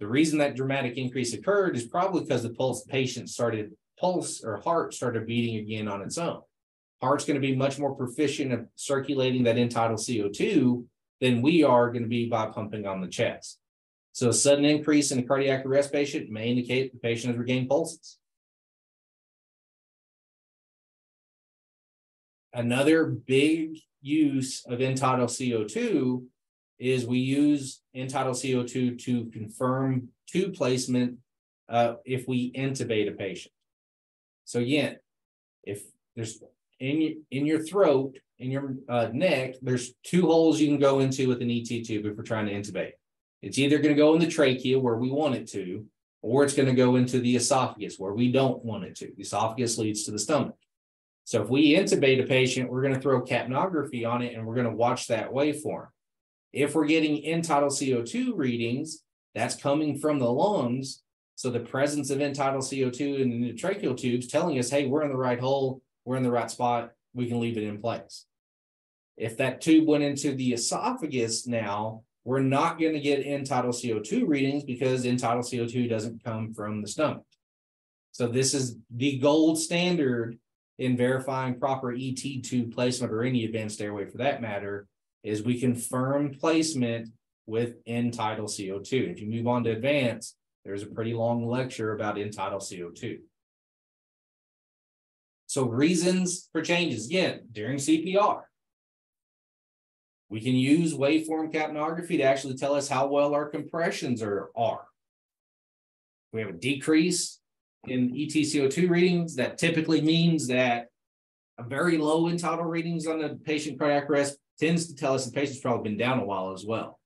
The reason that dramatic increase occurred is probably because the pulse patient started pulse or heart started beating again on its own. Heart's going to be much more proficient at circulating that tidal CO2 than we are going to be by pumping on the chest. So a sudden increase in a cardiac arrest patient may indicate the patient has regained pulses. Another big use of tidal CO2 is we use tidal CO2 to confirm tube placement uh, if we intubate a patient. So again, if there's in your, in your throat, in your uh, neck, there's two holes you can go into with an ET tube if we're trying to intubate. It's either going to go in the trachea where we want it to, or it's going to go into the esophagus where we don't want it to. The esophagus leads to the stomach. So if we intubate a patient, we're going to throw capnography on it and we're going to watch that waveform. If we're getting end tidal CO2 readings, that's coming from the lungs. So the presence of end tidal CO2 in the tracheal tubes telling us, hey, we're in the right hole, we're in the right spot, we can leave it in place. If that tube went into the esophagus now, we're not going to get end tidal CO2 readings because end tidal CO2 doesn't come from the stomach. So this is the gold standard in verifying proper ET tube placement or any advanced airway for that matter, is we confirm placement with end tidal CO2. If you move on to advanced, there's a pretty long lecture about end tidal CO2. So reasons for changes, again, during CPR. We can use waveform capnography to actually tell us how well our compressions are. are. We have a decrease in ETCO2 readings. That typically means that a very low end readings on the patient cardiac arrest tends to tell us the patient's probably been down a while as well.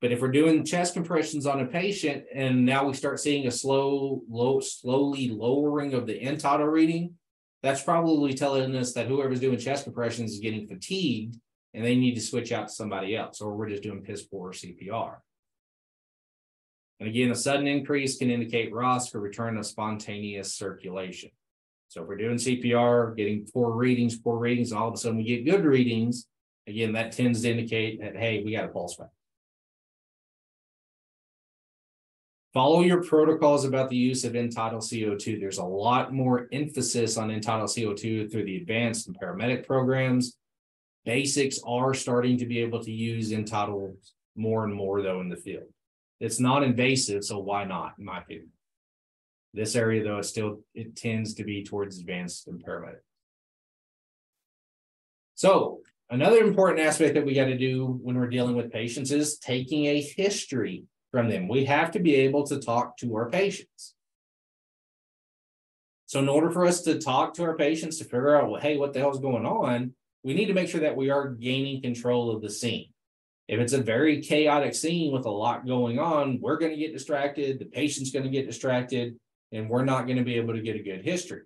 But if we're doing chest compressions on a patient and now we start seeing a slow, low, slowly lowering of the end tidal reading, that's probably telling us that whoever's doing chest compressions is getting fatigued and they need to switch out to somebody else, or we're just doing piss poor CPR. And again, a sudden increase can indicate ROSC or return of spontaneous circulation. So if we're doing CPR, getting poor readings, poor readings, all of a sudden we get good readings, again, that tends to indicate that, hey, we got a pulse back. Follow your protocols about the use of tidal CO2. There's a lot more emphasis on tidal CO2 through the advanced and paramedic programs. Basics are starting to be able to use tidal more and more, though, in the field. It's not invasive, so why not, in my opinion? This area, though, it still it tends to be towards advanced and paramedic. So another important aspect that we got to do when we're dealing with patients is taking a history from them. We have to be able to talk to our patients. So in order for us to talk to our patients to figure out, well, hey, what the hell's going on, we need to make sure that we are gaining control of the scene. If it's a very chaotic scene with a lot going on, we're going to get distracted, the patient's going to get distracted, and we're not going to be able to get a good history.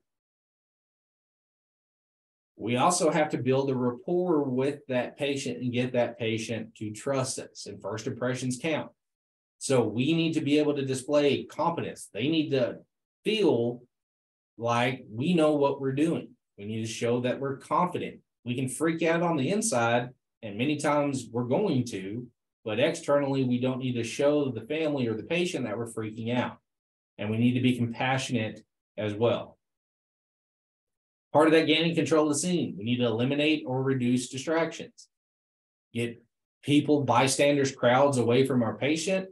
We also have to build a rapport with that patient and get that patient to trust us, and first impressions count. So we need to be able to display competence. They need to feel like we know what we're doing. We need to show that we're confident. We can freak out on the inside, and many times we're going to, but externally, we don't need to show the family or the patient that we're freaking out. And we need to be compassionate as well. Part of that gaining control of the scene, we need to eliminate or reduce distractions. Get people, bystanders, crowds away from our patient,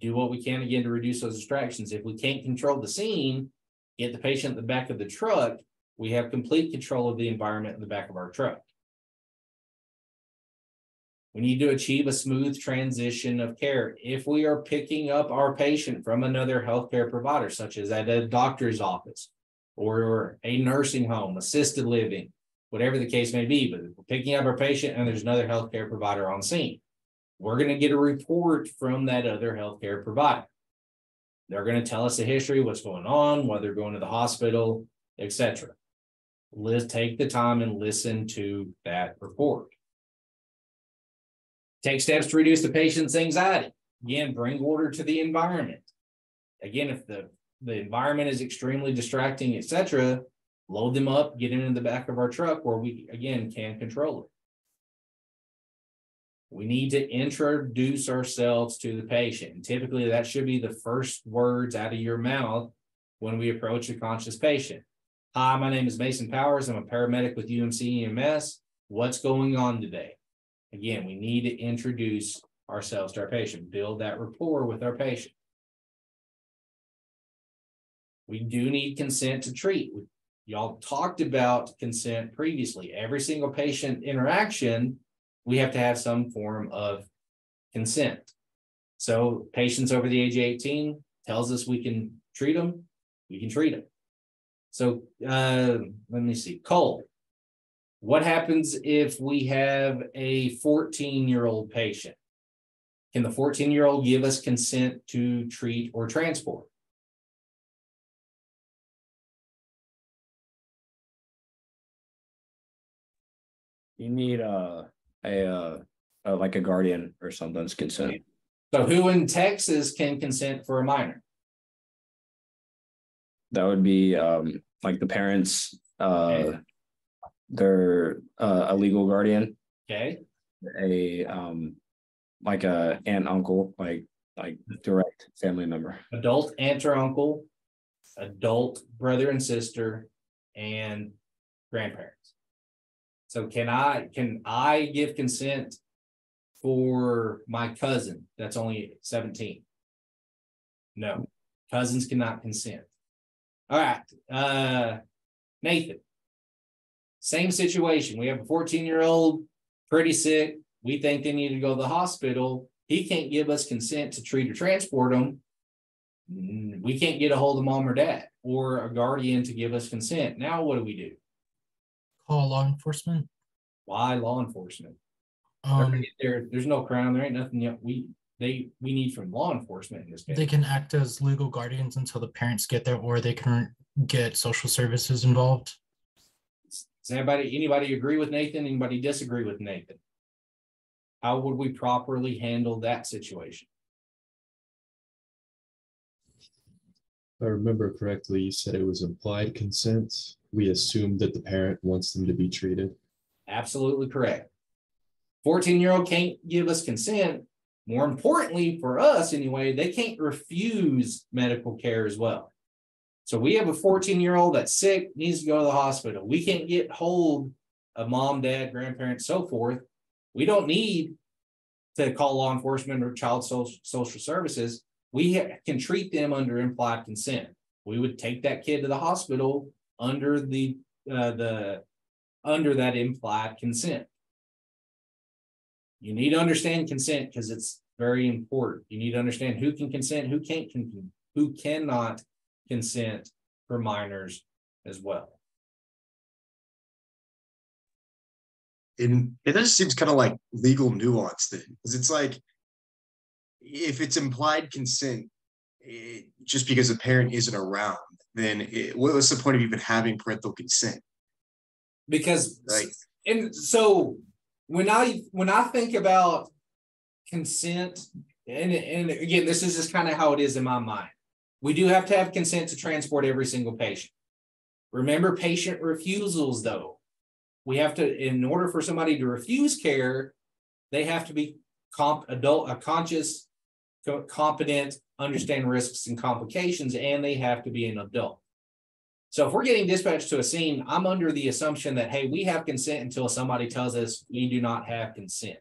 do what we can again to reduce those distractions. If we can't control the scene, get the patient in the back of the truck, we have complete control of the environment in the back of our truck. We need to achieve a smooth transition of care. If we are picking up our patient from another healthcare provider, such as at a doctor's office or a nursing home, assisted living, whatever the case may be, but we're picking up our patient and there's another healthcare provider on scene, we're going to get a report from that other healthcare provider. They're going to tell us the history, what's going on, whether they're going to the hospital, etc. Let's take the time and listen to that report. Take steps to reduce the patient's anxiety. Again, bring order to the environment. Again, if the, the environment is extremely distracting, etc., load them up, get into the back of our truck where we, again, can control it. We need to introduce ourselves to the patient. Typically, that should be the first words out of your mouth when we approach a conscious patient. Hi, my name is Mason Powers. I'm a paramedic with UMC EMS. What's going on today? Again, we need to introduce ourselves to our patient, build that rapport with our patient. We do need consent to treat. Y'all talked about consent previously. Every single patient interaction, we have to have some form of consent. So patients over the age of 18 tells us we can treat them, we can treat them. So uh, let me see, Cole, what happens if we have a 14 year old patient? Can the 14 year old give us consent to treat or transport? You need a a, a like a guardian or something's consent. So who in Texas can consent for a minor? That would be um like the parents uh they're uh, a legal guardian, Okay, a um, like a aunt, uncle, like like direct family member. adult aunt or uncle, adult brother and sister, and grandparents. So can I, can I give consent for my cousin that's only seventeen? No, cousins cannot consent. All right, uh, Nathan. Same situation. We have a 14 year old pretty sick. We think they need to go to the hospital. He can't give us consent to treat or transport them. Mm, We can't get a hold of mom or dad or a guardian to give us consent. Now, what do we do? Call law enforcement. Why law enforcement? Um, there, there's no crown. There ain't nothing yet. We they we need from law enforcement in this case. they can act as legal guardians until the parents get there, or they can get social services involved. Does anybody anybody agree with Nathan? Anybody disagree with Nathan? How would we properly handle that situation? If I remember correctly, you said it was implied consent. We assume that the parent wants them to be treated. Absolutely correct. Fourteen year old can't give us consent. More importantly, for us anyway, they can't refuse medical care as well. So we have a fourteen year old that's sick, needs to go to the hospital. We can't get hold of mom, dad, grandparents, so forth. We don't need to call law enforcement or child social, services. We can treat them under implied consent. We would take that kid to the hospital under the uh, the under that implied consent. You need to understand consent because it's very important. You need to understand who can consent, who can't, con- who cannot consent for minors as well. And it just seems kind of like legal nuance then, because it's like if it's implied consent, eh, just because a parent isn't around, then it, was the point of even having parental consent? Because Like, and so when I when I think about consent, and and again, this is just kind of how it is in my mind. We do have to have consent to transport every single patient. Remember patient refusals, though. We have to, in order for somebody to refuse care, they have to be comp adult, a conscious, co- competent, understand risks and complications, and they have to be an adult. So if we're getting dispatched to a scene, I'm under the assumption that, hey, we have consent until somebody tells us we do not have consent.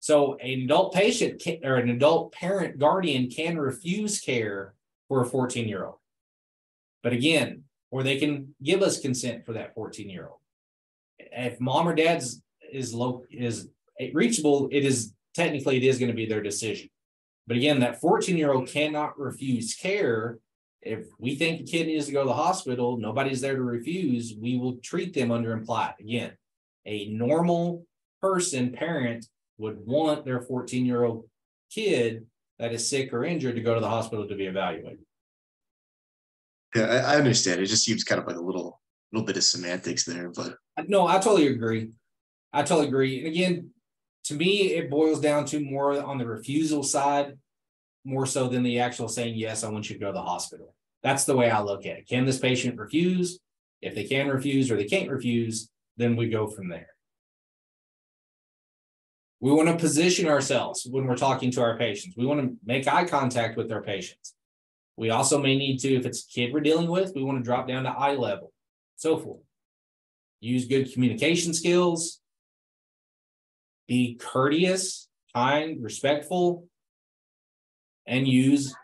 So an adult patient can, or an adult parent guardian can refuse care for a fourteen year old. But again, or they can give us consent for that fourteen year old. If mom or dad's is low is reachable, it is technically it is going to be their decision. But again, that fourteen year old cannot refuse care. If we think a kid needs to go to the hospital, nobody's there to refuse. We will treat them under implied. Again, a normal person, parent would want their 14 year old kid that is sick or injured to go to the hospital to be evaluated. Yeah, I, I understand. It just seems kind of like a little little bit of semantics there, but No, I totally agree. I totally agree. And again, to me, it boils down to more on the refusal side, more so than the actual saying, yes, I want you to go to the hospital. That's the way I look at it. Can this patient refuse? If they can refuse or they can't refuse, then we go from there. We want to position ourselves when we're talking to our patients. We want to make eye contact with our patients. We also may need to, if it's a kid we're dealing with, we want to drop down to eye level, so forth. Use good communication skills. Be courteous, kind, respectful, and use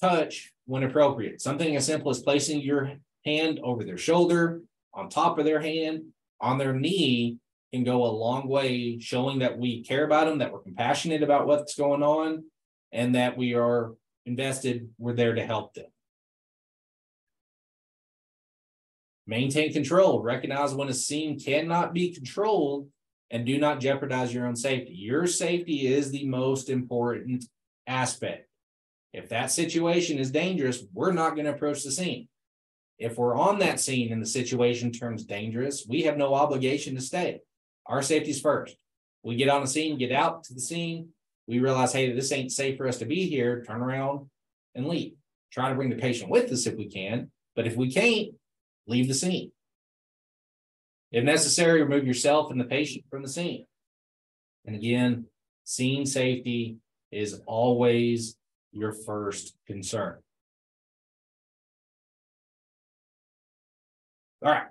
touch when appropriate. Something as simple as placing your hand over their shoulder, on top of their hand, on their knee can go a long way showing that we care about them, that we're compassionate about what's going on, and that we are invested, we're there to help them. Maintain control, recognize when a scene cannot be controlled, and do not jeopardize your own safety. Your safety is the most important aspect. If that situation is dangerous, we're not going to approach the scene. If we're on that scene and the situation turns dangerous, we have no obligation to stay. Our safety's first. We get on the scene, get out to the scene. We realize, hey, this ain't safe for us to be here. Turn around and leave. Try to bring the patient with us if we can. But if we can't, leave the scene. If necessary, remove yourself and the patient from the scene. And again, scene safety is always your first concern. All right.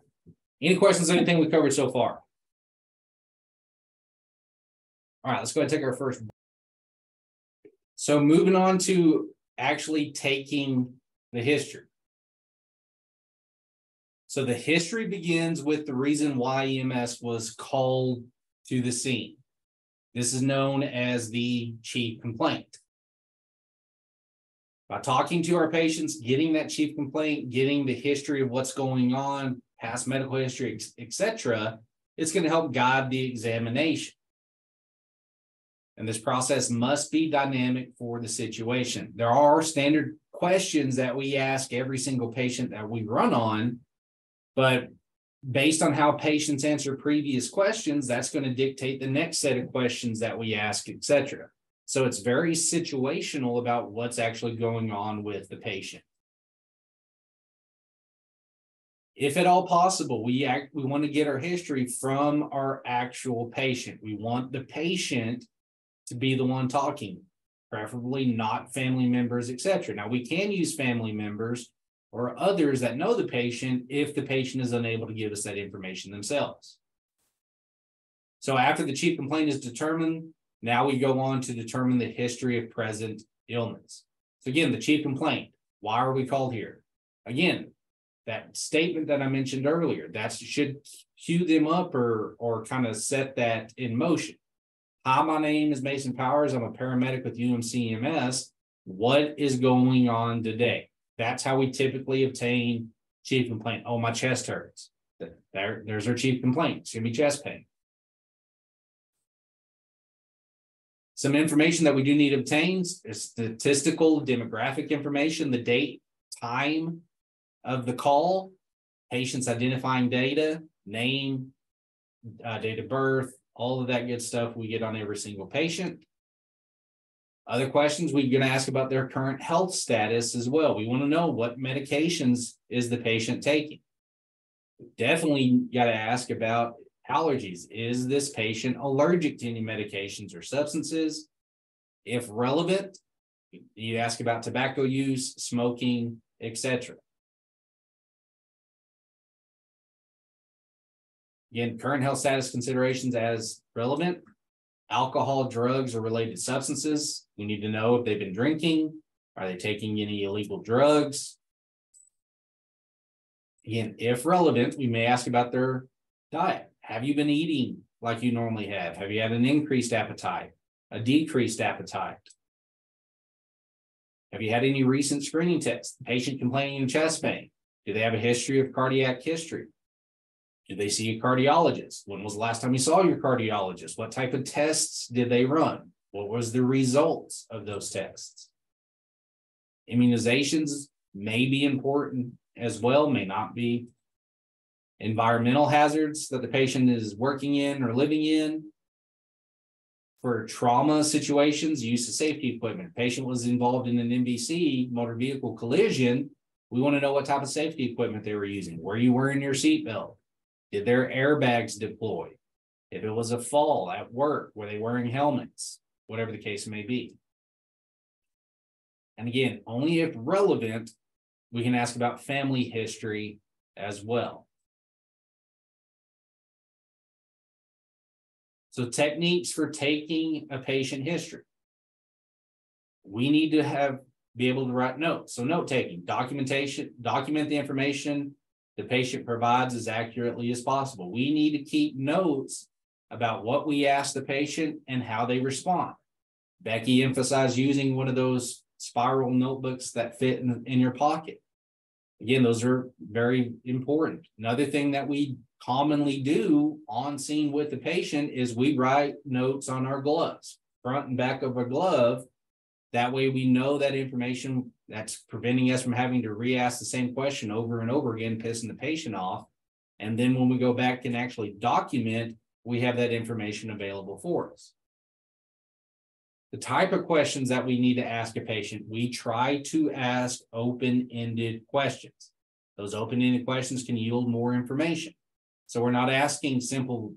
Any questions, anything we covered so far? All right, let's go ahead and take our first. So moving on to actually taking the history. So the history begins with the reason why EMS was called to the scene. This is known as the chief complaint. By talking to our patients, getting that chief complaint, getting the history of what's going on, past medical history, etc., it's going to help guide the examination. And this process must be dynamic for the situation. There are standard questions that we ask every single patient that we run on, but based on how patients answer previous questions, that's going to dictate the next set of questions that we ask, etc. So it's very situational about what's actually going on with the patient. If at all possible, we act, we want to get our history from our actual patient. We want the patient to be the one talking, preferably not family members, etc. Now we can use family members or others that know the patient if the patient is unable to give us that information themselves. So after the chief complaint is determined, now we go on to determine the history of present illness. So again, the chief complaint, why are we called here? Again, that statement that I mentioned earlier, that should cue them up or or kind of set that in motion. Hi, my name is Mason Powers. I'm a paramedic with UMCMS. What is going on today? That's how we typically obtain chief complaint. Oh, my chest hurts. There, there's our chief complaint. It's gonna be chest pain. Some information that we do need to obtain is statistical demographic information, the date, time of the call, patient's identifying data, name, uh, date of birth, all of that good stuff we get on every single patient. Other questions we're going to ask about their current health status as well. We want to know what medications is the patient taking. Definitely got to ask about allergies. Is this patient allergic to any medications or substances? If relevant, you ask about tobacco use, smoking, etc. Again, current health status considerations as relevant. Alcohol, drugs, or related substances. We need to know if they've been drinking. Are they taking any illegal drugs? Again, if relevant, we may ask about their diet. Have you been eating like you normally have? Have you had an increased appetite, a decreased appetite? Have you had any recent screening tests? Patient complaining of chest pain? Do they have a history of cardiac history? Did they see a cardiologist? When was the last time you saw your cardiologist? What type of tests did they run? What was the results of those tests? Immunizations may be important as well, may not be. Environmental hazards that the patient is working in or living in. For trauma situations, use of safety equipment. Patient was involved in an MVC, motor vehicle collision. We want to know what type of safety equipment they were using. Were you wearing your seatbelt? Did their airbags deploy? If it was a fall at work, were they wearing helmets? Whatever the case may be. And again, only if relevant, we can ask about family history as well. So techniques for taking a patient history. We need to have be able to write notes. So note taking, documentation, document the information the patient provides as accurately as possible. We need to keep notes about what we ask the patient and how they respond. Becky emphasized using one of those spiral notebooks that fit in, in your pocket. Again, those are very important. Another thing that we commonly do on scene with the patient is we write notes on our gloves, front and back of a glove. That way we know that information that's preventing us from having to re-ask the same question over and over again, pissing the patient off. And then when we go back and actually document, we have that information available for us. The type of questions that we need to ask a patient, we try to ask open-ended questions. Those open-ended questions can yield more information. So we're not asking simple,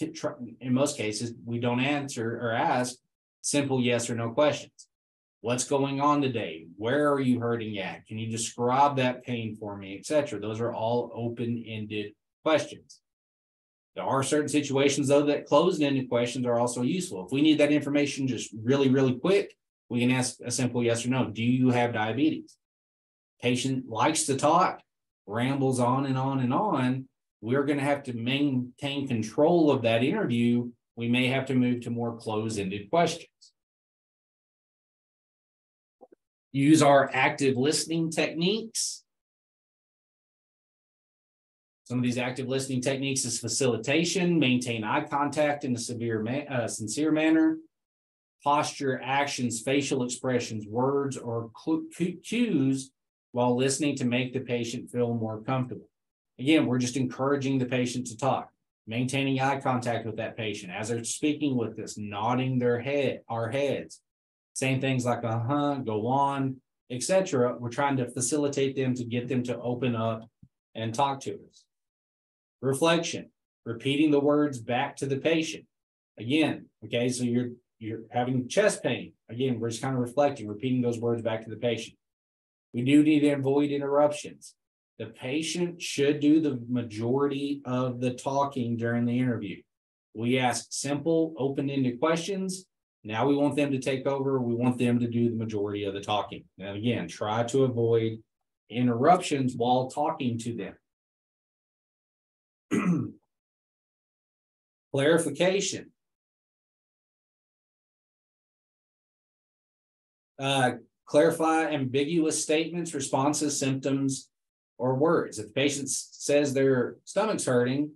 in most cases, we don't answer or ask simple yes or no questions. What's going on today? Where are you hurting at? Can you describe that pain for me, etc.? Those are all open-ended questions. There are certain situations, though, that closed-ended questions are also useful. If we need that information just really, really quick, we can ask a simple yes or no. Do you have diabetes? Patient likes to talk, rambles on and on and on. We're going to have to maintain control of that interview. We may have to move to more closed-ended questions. Use our active listening techniques some of these active listening techniques is facilitation, maintain eye contact in a severe, ma- uh, sincere manner, posture, actions, facial expressions, words, or cues while listening to make the patient feel more comfortable. Again, we're just encouraging the patient to talk, maintaining eye contact with that patient as they're speaking with us, nodding their head, our heads, saying things like "uh huh," "go on," etc. We're trying to facilitate them to get them to open up and talk to us. Reflection, repeating the words back to the patient. Again, okay, so you're you're having chest pain. Again, we're just kind of reflecting, repeating those words back to the patient. We do need to avoid interruptions. The patient should do the majority of the talking during the interview. We ask simple, open ended questions. Now we want them to take over. We want them to do the majority of the talking. And again, try to avoid interruptions while talking to them. Clarification. Uh, clarify ambiguous statements, responses, symptoms, or words. If the patient says their stomach's hurting,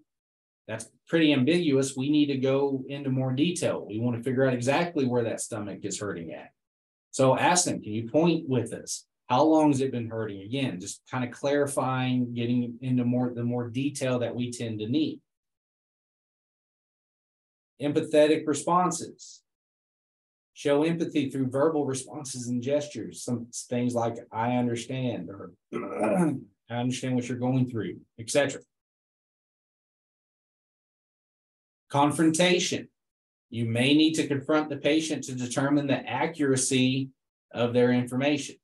that's pretty ambiguous. We need to go into more detail. We want to figure out exactly where that stomach is hurting at. So ask them, can you point with us? How long has it been hurting? Again, just kind of clarifying, getting into more the more detail that we tend to need. Empathetic responses. Show empathy through verbal responses and gestures. Some things like I understand or I understand what you're going through, etc. Confrontation. You may need to confront the patient to determine the accuracy of their information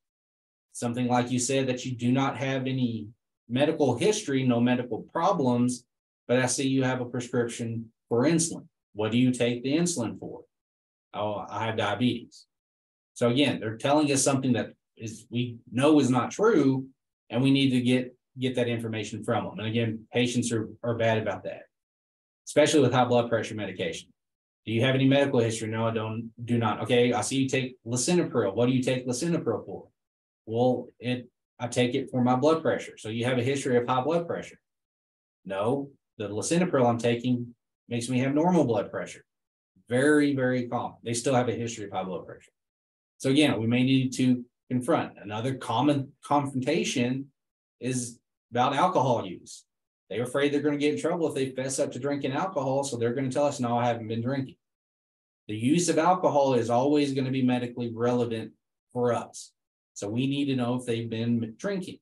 something like you said that you do not have any medical history, no medical problems, but I see you have a prescription for insulin. What do you take the insulin for? Oh, I have diabetes. So again, they're telling us something that is, we know is not true, and we need to get, get that information from them. And again, patients are, are bad about that. Especially with high blood pressure medication. Do you have any medical history? No, I don't, do not. Okay, I see you take lisinopril. What do you take lisinopril for? Well, it, I take it for my blood pressure. So you have a history of high blood pressure. No, the lisinopril I'm taking makes me have normal blood pressure. Very, very common. They still have a history of high blood pressure. So again, we may need to confront. Another common confrontation is about alcohol use. They're afraid they're going to get in trouble if they fess up to drinking alcohol. So they're going to tell us, no, I haven't been drinking. The use of alcohol is always going to be medically relevant for us. So we need to know if they've been drinking.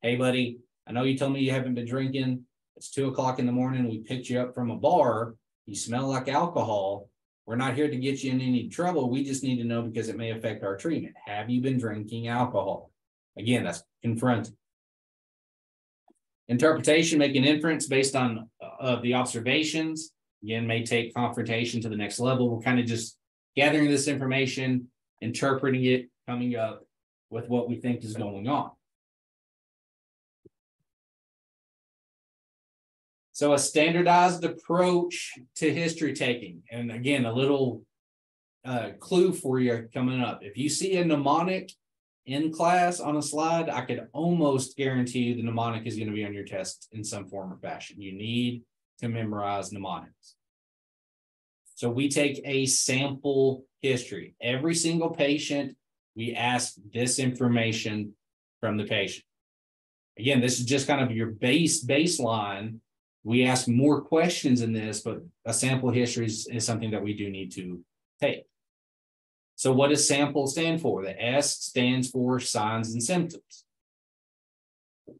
Hey, buddy, I know you told me you haven't been drinking. It's two o'clock in the morning. We picked you up from a bar. You smell like alcohol. We're not here to get you in any trouble. We just need to know because it may affect our treatment. Have you been drinking alcohol? Again, that's confronting. Interpretation, make an inference based on uh, the observations. Again, may take confrontation to the next level. We're kind of just gathering this information, interpreting it, coming up with what we think is going on. So a standardized approach to history taking, and again, a little uh, clue for you coming up. If you see a mnemonic in class on a slide, I could almost guarantee you the mnemonic is going to be on your test in some form or fashion. You need to memorize mnemonics. So we take a sample history. Every single patient, we ask this information from the patient. Again, this is just kind of your base baseline we ask more questions in this, but a sample history is, is something that we do need to take. So what does sample stand for? The S stands for signs and symptoms.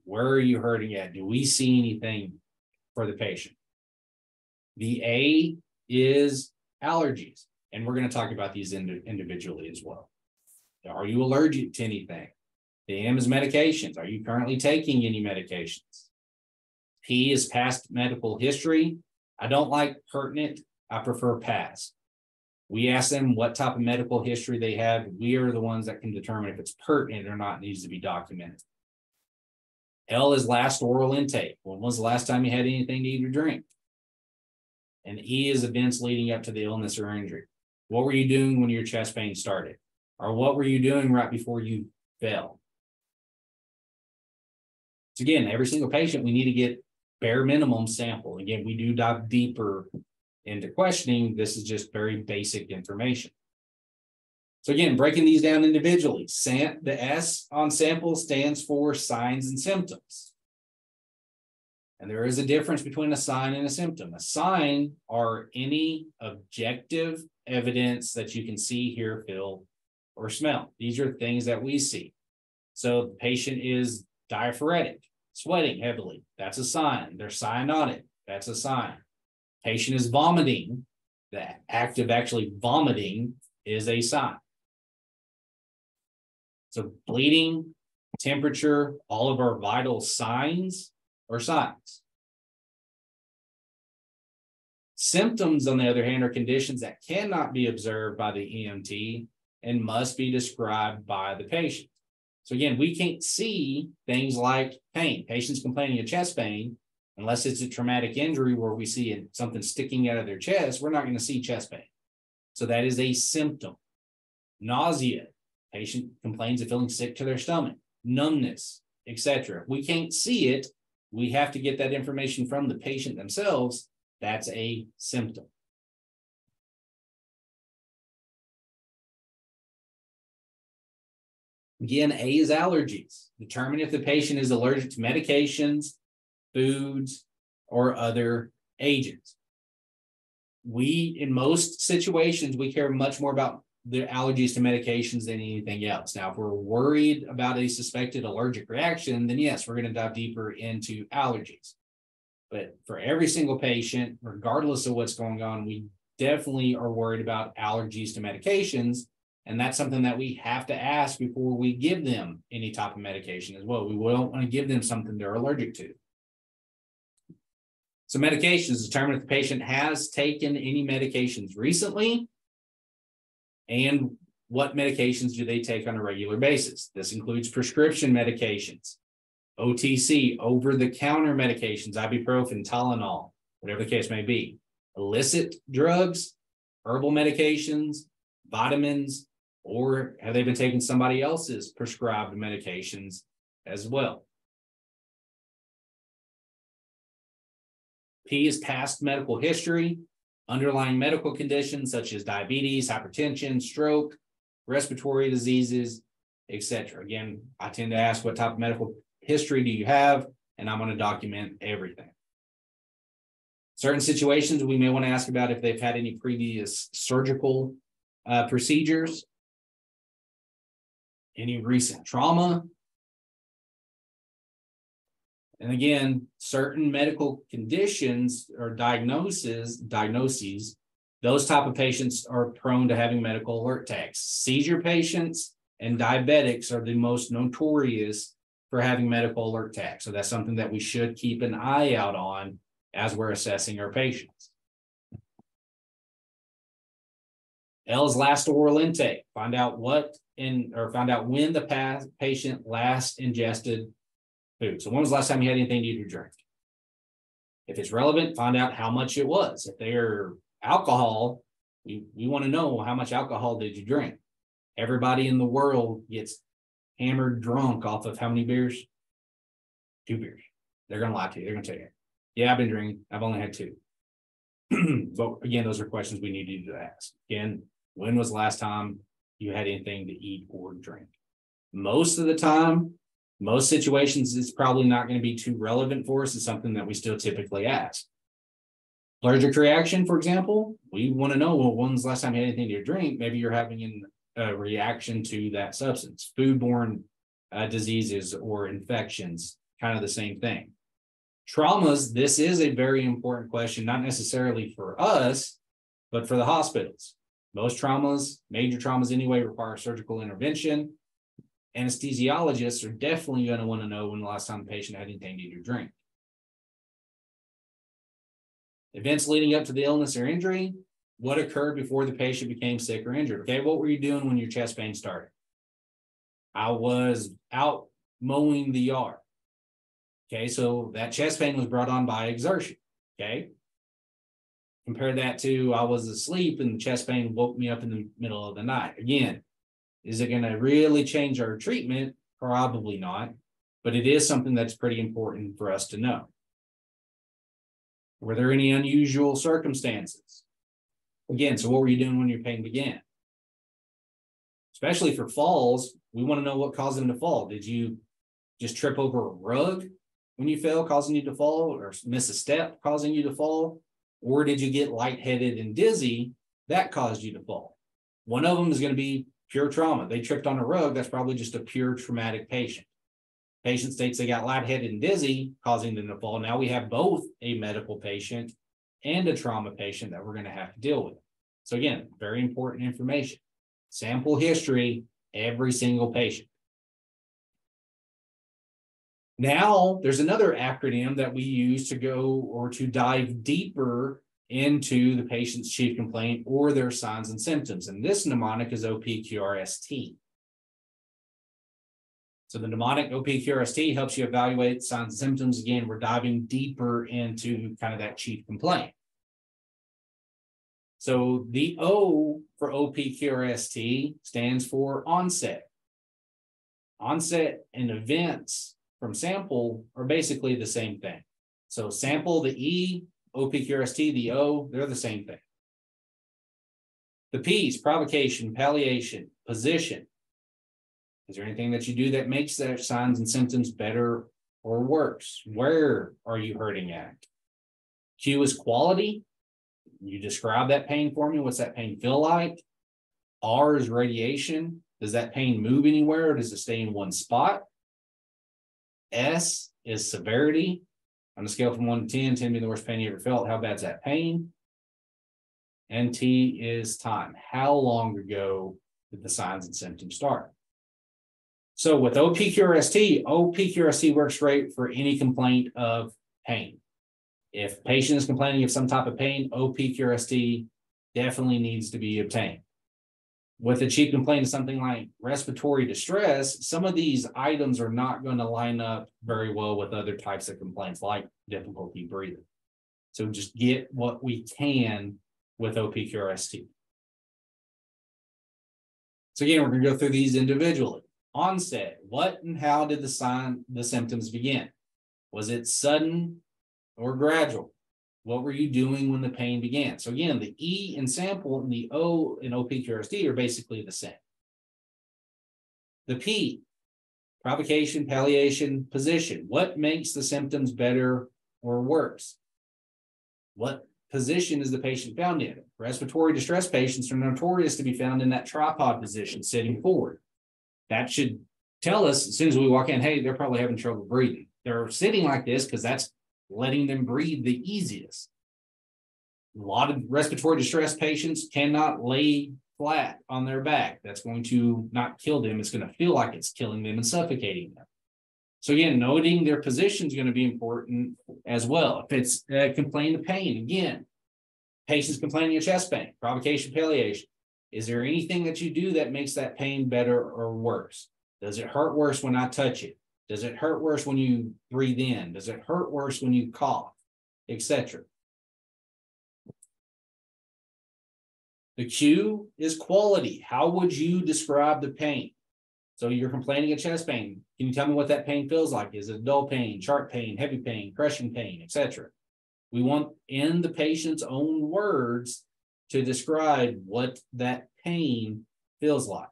Where are you hurting at? Do we see anything for the patient? The A is allergies, and we're going to talk about these ind individually as well. Are you allergic to anything? The M is medications. Are you currently taking any medications? P is past medical history. I don't like pertinent. I prefer past. We ask them what type of medical history they have. We are the ones that can determine if it's pertinent or not needs to be documented. L is last oral intake. When was the last time you had anything to eat or drink? And E is events leading up to the illness or injury. What were you doing when your chest pain started? Or what were you doing right before you fell? So again, every single patient, we need to get bare minimum sample. Again, we do dive deeper into questioning. This is just very basic information. So again, breaking these down individually, Sam, the S on sample stands for signs and symptoms. And there is a difference between a sign and a symptom. A sign are any objective evidence that you can see, hear, feel, or smell. These are things that we see. So the patient is diaphoretic sweating heavily. That's a sign. They're cyanotic. That's a sign. Patient is vomiting. The act of actually vomiting is a sign. So bleeding, temperature, all of our vital signs are signs. Symptoms, on the other hand, are conditions that cannot be observed by the EMT and must be described by the patient. So again, we can't see things like pain. Patients complaining of chest pain, unless it's a traumatic injury where we see something sticking out of their chest, we're not going to see chest pain. So that is a symptom. Nausea, patient complains of feeling sick to their stomach, numbness, etc. We can't see it. We have to get that information from the patient themselves. That's a symptom. Again, A is allergies. Determine if the patient is allergic to medications, foods, or other agents. We, in most situations, we care much more about the allergies to medications than anything else. Now, if we're worried about a suspected allergic reaction, then yes, we're going to dive deeper into allergies. But for every single patient, regardless of what's going on, we definitely are worried about allergies to medications and that's something that we have to ask before we give them any type of medication as well. We don't want to give them something they're allergic to. So medications determine if the patient has taken any medications recently And what medications do they take on a regular basis? This includes prescription medications, OTC, over the counter medications, ibuprofen, Tylenol, whatever the case may be, illicit drugs, herbal medications, vitamins, or have they been taking somebody else's prescribed medications as well? P is past medical history, underlying medical conditions such as diabetes, hypertension, stroke, respiratory diseases, etc. Again, I tend to ask what type of medical history do you have, and I'm going to document everything. Certain situations we may want to ask about if they've had any previous surgical uh, procedures, any recent trauma. And again, certain medical conditions or diagnoses, diagnoses, those type of patients are prone to having medical alert tags. Seizure patients and diabetics are the most notorious for having medical alert tags. So that's something that we should keep an eye out on as we're assessing our patients. L is last oral intake. Find out what in or find out when the patient last ingested food. So when was the last time you had anything to eat or drink? If it's relevant, find out how much it was. If they're alcohol, we, we want to know how much alcohol did you drink? Everybody in the world gets hammered drunk off of how many beers? Two beers. They're gonna lie to you. They're gonna tell you, yeah, I've been drinking. I've only had two. but again, those are questions we need you to ask. Again, when was the last time you had anything to eat or drink? Most of the time, most situations, it's probably not going to be too relevant for us. It's something that we still typically ask. Allergic reaction, for example, we want to know well, when's the last time you had anything to drink? Maybe you're having a reaction to that substance. Foodborne uh, diseases or infections, kind of the same thing. Traumas, this is a very important question, not necessarily for us, but for the hospitals. Most traumas, major traumas anyway, require surgical intervention. Anesthesiologists are definitely going to want to know when the last time the patient had anything to eat or drink. Events leading up to the illness or injury, what occurred before the patient became sick or injured? Okay, what were you doing when your chest pain started? I was out mowing the yard. Okay, so that chest pain was brought on by exertion. Okay, compare that to I was asleep and the chest pain woke me up in the middle of the night. Again, is it going to really change our treatment? Probably not, but it is something that's pretty important for us to know. Were there any unusual circumstances? Again, so what were you doing when your pain began? Especially for falls, we want to know what caused them to fall. Did you just trip over a rug when you fell, causing you to fall, or miss a step, causing you to fall? Or did you get lightheaded and dizzy? That caused you to fall. One of them is going to be pure trauma. They tripped on a rug. That's probably just a pure traumatic patient. Patient states they got lightheaded and dizzy, causing them to fall. Now we have both a medical patient and a trauma patient that we're going to have to deal with. So again, very important information. Sample history, every single patient. Now there's another acronym that we use to go or to dive deeper into the patient's chief complaint or their signs and symptoms. And this mnemonic is OPQRST. So the mnemonic OPQRST helps you evaluate signs and symptoms. Again, we're diving deeper into kind of that chief complaint. So the O for OPQRST stands for onset. Onset and events from sample are basically the same thing. So sample, the E, OPQRST, the O, they're the same thing. The P's, provocation, palliation, position, is there anything that you do that makes their signs and symptoms better or worse? Where are you hurting at? Q is quality. You describe that pain for me. What's that pain feel like? R is radiation. Does that pain move anywhere or does it stay in one spot? S is severity. On a scale from one to 10, 10 being the worst pain you ever felt, how bad's that pain? And T is time. How long ago did the signs and symptoms start? So with OPQRST, OPQRST works great for any complaint of pain. If patient is complaining of some type of pain, OPQRST definitely needs to be obtained. With a chief complaint of something like respiratory distress, some of these items are not going to line up very well with other types of complaints like difficulty breathing. So just get what we can with OPQRST. So again, we're going to go through these individually. Onset, what and how did the sign, the symptoms begin? Was it sudden or gradual? What were you doing when the pain began? So again, the E in sample and the O in OPQRST are basically the same. The P, provocation, palliation, position. What makes the symptoms better or worse? What position is the patient found in? Respiratory distress patients are notorious to be found in that tripod position, sitting forward. That should tell us as soon as we walk in, hey, they're probably having trouble breathing. They're sitting like this because that's letting them breathe the easiest. A lot of respiratory distress patients cannot lay flat on their back. That's going to not kill them. It's going to feel like it's killing them and suffocating them. So again, noting their position is going to be important as well. If it's uh, complain of pain, again, patients complaining of chest pain, provocation, palliation. Is there anything that you do that makes that pain better or worse? Does it hurt worse when I touch it? Does it hurt worse when you breathe in? Does it hurt worse when you cough, etc.? The Q is quality. How would you describe the pain? So you're complaining of chest pain. Can you tell me what that pain feels like? Is it dull pain, sharp pain, heavy pain, crushing pain, etc.? We want in the patient's own words to describe what that pain feels like.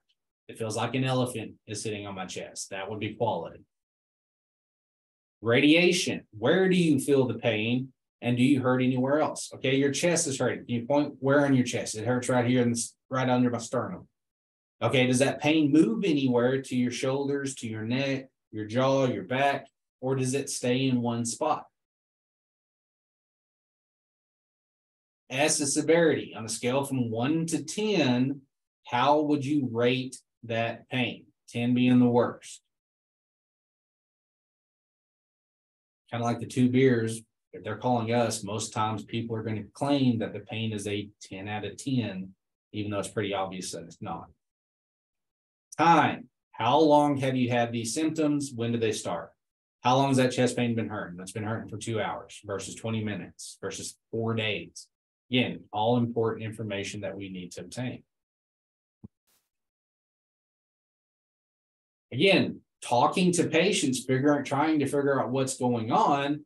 It feels like an elephant is sitting on my chest. That would be quality. Radiation. Where do you feel the pain? And do you hurt anywhere else? Okay, your chest is hurting. Can you point where on your chest? It hurts right here and right under my sternum. Okay, does that pain move anywhere to your shoulders, to your neck, your jaw, your back, or does it stay in one spot? S is severity. On a scale from one to 10, how would you rate that pain? 10 being the worst. Kind of like the two beers, if they're calling us, most times people are going to claim that the pain is a 10 out of 10, even though it's pretty obvious that it's not. Time. How long have you had these symptoms? When did they start? How long has that chest pain been hurting? That's been hurting for two hours versus 20 minutes versus four days. Again, all important information that we need to obtain. Again, talking to patients, figuring, trying to figure out what's going on,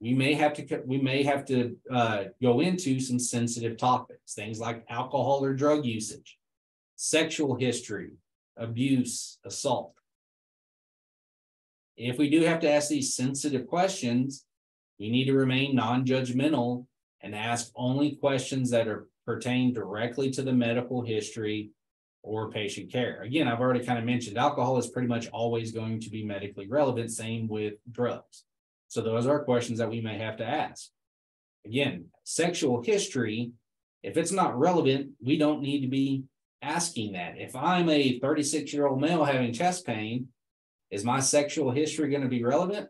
we may have to we may have to uh, go into some sensitive topics, things like alcohol or drug usage, sexual history, abuse, assault. If we do have to ask these sensitive questions, we need to remain non-judgmental and ask only questions that are pertain directly to the medical history or patient care. Again, I've already kind of mentioned alcohol is pretty much always going to be medically relevant. Same with drugs. So those are questions that we may have to ask. Again, sexual history, if it's not relevant, we don't need to be asking that. If I'm a 36 year old male having chest pain, is my sexual history going to be relevant?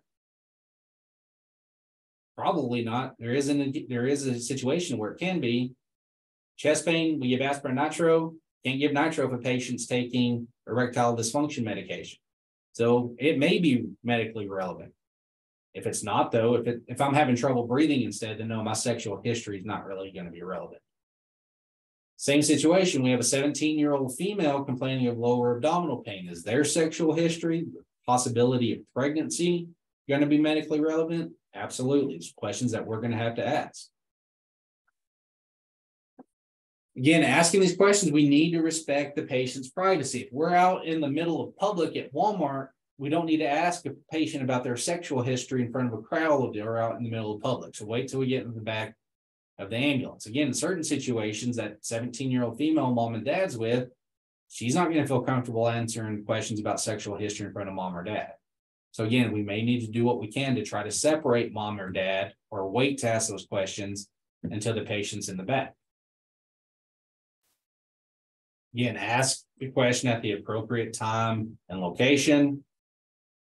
Probably not. There isn't. There is a situation where it can be. Chest pain, we give aspirin nitro. Can't give nitro for patients taking erectile dysfunction medication. So it may be medically relevant. If it's not, though, if it, if I'm having trouble breathing instead, then no, my sexual history is not really going to be relevant. Same situation. We have a 17 year old female complaining of lower abdominal pain. Is their sexual history, possibility of pregnancy, going to be medically relevant? Absolutely. It's questions that we're going to have to ask. Again, asking these questions, we need to respect the patient's privacy. If we're out in the middle of public at Walmart, we don't need to ask a patient about their sexual history in front of a crowd or out in the middle of public. So wait till we get in the back of the ambulance. Again, in certain situations, that 17 year old female mom and dad's with, she's not going to feel comfortable answering questions about sexual history in front of mom or dad. So again, we may need to do what we can to try to separate mom or dad or wait to ask those questions until the patient's in the back. Again, ask the question at the appropriate time and location.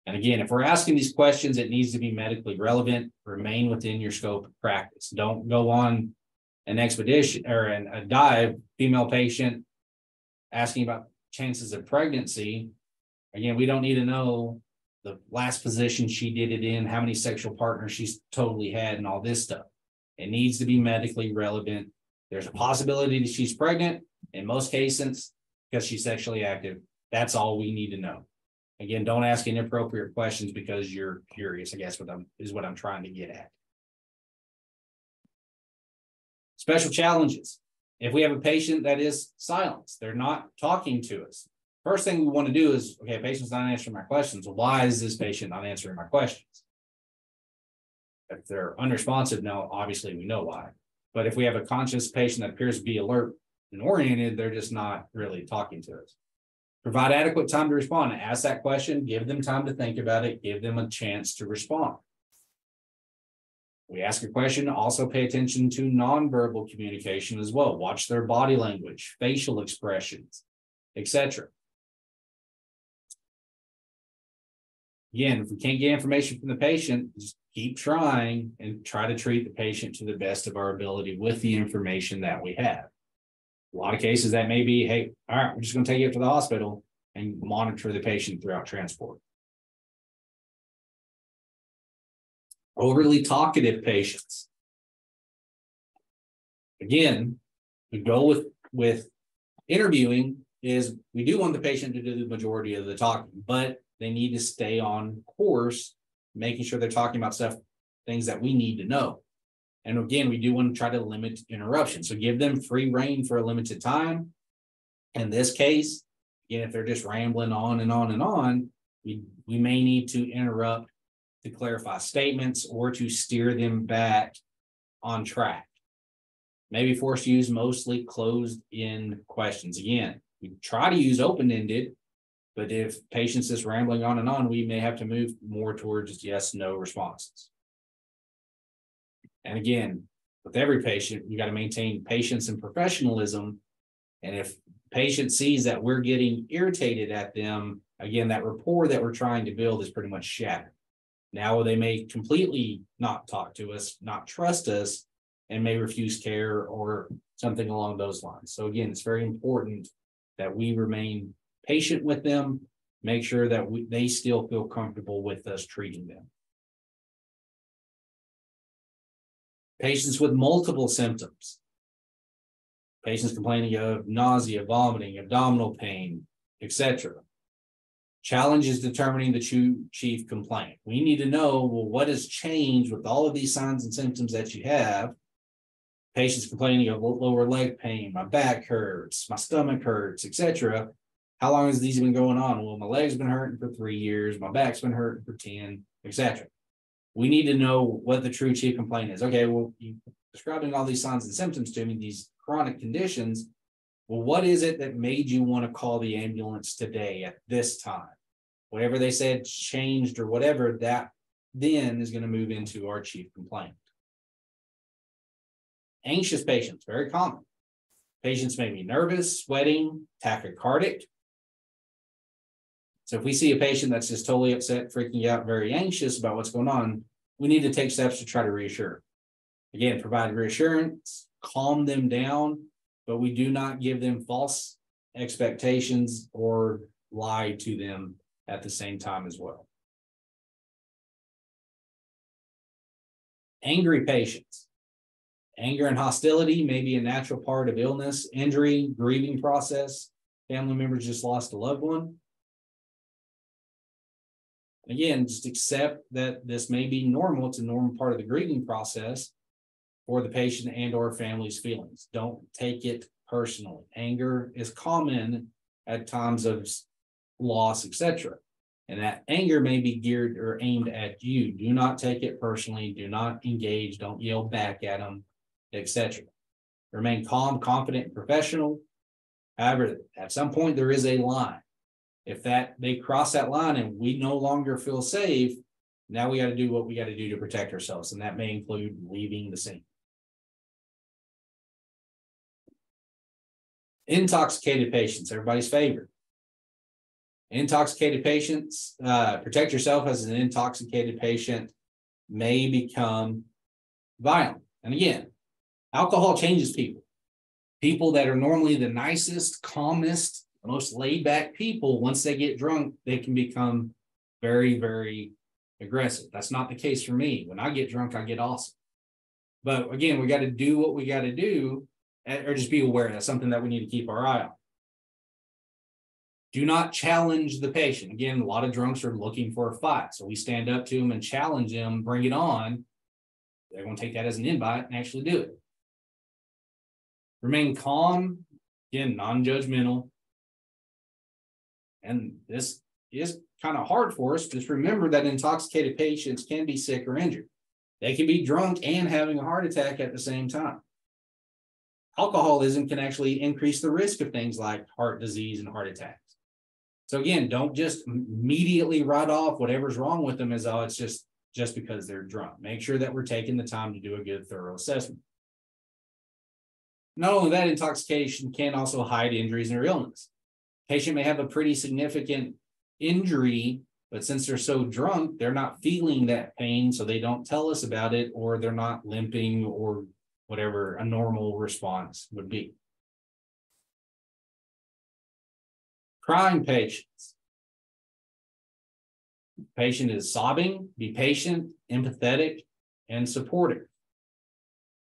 And again, if we're asking these questions, it needs to be medically relevant, remain within your scope of practice. Don't go on an expedition or an, a dive, female patient, asking about chances of pregnancy, again, we don't need to know the last position she did it in, how many sexual partners she's totally had, and all this stuff. It needs to be medically relevant. There's a possibility that she's pregnant. In most cases, because she's sexually active, that's all we need to know. Again, don't ask inappropriate questions because you're curious, I guess what I'm, is what I'm trying to get at. Special challenges. If we have a patient that is silenced, they're not talking to us. First thing we want to do is, okay, patient's not answering my questions. Why is this patient not answering my questions? If they're unresponsive, now obviously we know why. But if we have a conscious patient that appears to be alert and oriented, they're just not really talking to us. Provide adequate time to respond. Ask that question, give them time to think about it, give them a chance to respond. We ask a question, also pay attention to nonverbal communication as well. Watch their body language, facial expressions, etc. Again, if we can't get information from the patient, just keep trying and try to treat the patient to the best of our ability with the information that we have. A lot of cases that may be, hey, all right, we're just going to take you up to the hospital and monitor the patient throughout transport. Overly talkative patients. Again, the goal with with interviewing is we do want the patient to do the majority of the talking, but they need to stay on course, making sure they're talking about stuff, things that we need to know. And again, we do want to try to limit interruption. So give them free reign for a limited time. In this case, again, if they're just rambling on and on and on, we, we may need to interrupt to clarify statements or to steer them back on track. Maybe force use mostly closed in questions. Again, we try to use open ended, but if patients is rambling on and on, we may have to move more towards yes, no responses. And again, with every patient, you got to maintain patience and professionalism. And if patient sees that we're getting irritated at them, again, that rapport that we're trying to build is pretty much shattered. Now they may completely not talk to us, not trust us, and may refuse care or something along those lines. So again, it's very important that we remain patient with them, make sure that we, they still feel comfortable with us treating them. Patients with multiple symptoms. Patients complaining of nausea, vomiting, abdominal pain, etc. Challenge is determining the chief complaint. We need to know, well, what has changed with all of these signs and symptoms that you have? Patients complaining of lower leg pain, my back hurts, my stomach hurts, etc. How long has these been going on? Well, my leg's been hurting for three years, my back's been hurting for 10, etc. We need to know what the true chief complaint is. Okay, well, you describing all these signs and symptoms to me, these chronic conditions. Well, what is it that made you want to call the ambulance today at this time? Whatever they said changed or whatever, that then is going to move into our chief complaint. Anxious patients, very common. Patients may be nervous, sweating, tachycardic. So if we see a patient that's just totally upset, freaking out, very anxious about what's going on, we need to take steps to try to reassure. Again, provide reassurance, calm them down, but we do not give them false expectations or lie to them at the same time as well. Angry patients. Anger and hostility may be a natural part of illness, injury, grieving process. Family members just lost a loved one. Again, just accept that this may be normal. It's a normal part of the grieving process for the patient and or family's feelings. Don't take it personally. Anger is common at times of loss, etc. And that anger may be geared or aimed at you. Do not take it personally. Do not engage. Don't yell back at them, etc. Remain calm, confident, and professional. However, at some point there is a line. If that they cross that line and we no longer feel safe, now we got to do what we got to do to protect ourselves, and that may include leaving the scene. Intoxicated patients, everybody's favorite. Intoxicated patients, uh, protect yourself as an intoxicated patient may become violent. And again, alcohol changes people. People that are normally the nicest, calmest, most laid back people, once they get drunk, they can become very, very aggressive. That's not the case for me. When I get drunk, I get awesome. But again, we got to do what we got to do, eh, or just be aware that's something that we need to keep our eye on. Do not challenge the patient. Again, a lot of drunks are looking for a fight. So we stand up to them and challenge them, bring it on. They're going to take that as an invite and actually do it. Remain calm, again, non judgmental. And this is kind of hard for us. Just remember that intoxicated patients can be sick or injured. They can be drunk and having a heart attack at the same time. Alcoholism can actually increase the risk of things like heart disease and heart attacks. So again, don't just immediately write off whatever's wrong with them as oh, it's just just because they're drunk. Make sure that we're taking the time to do a good, thorough assessment. Not only that, intoxication can also hide injuries or illness. Patient may have a pretty significant injury, but since they're so drunk, they're not feeling that pain, so they don't tell us about it, or they're not limping or whatever a normal response would be. Crying patients. Patient is sobbing, be patient, empathetic, and supportive.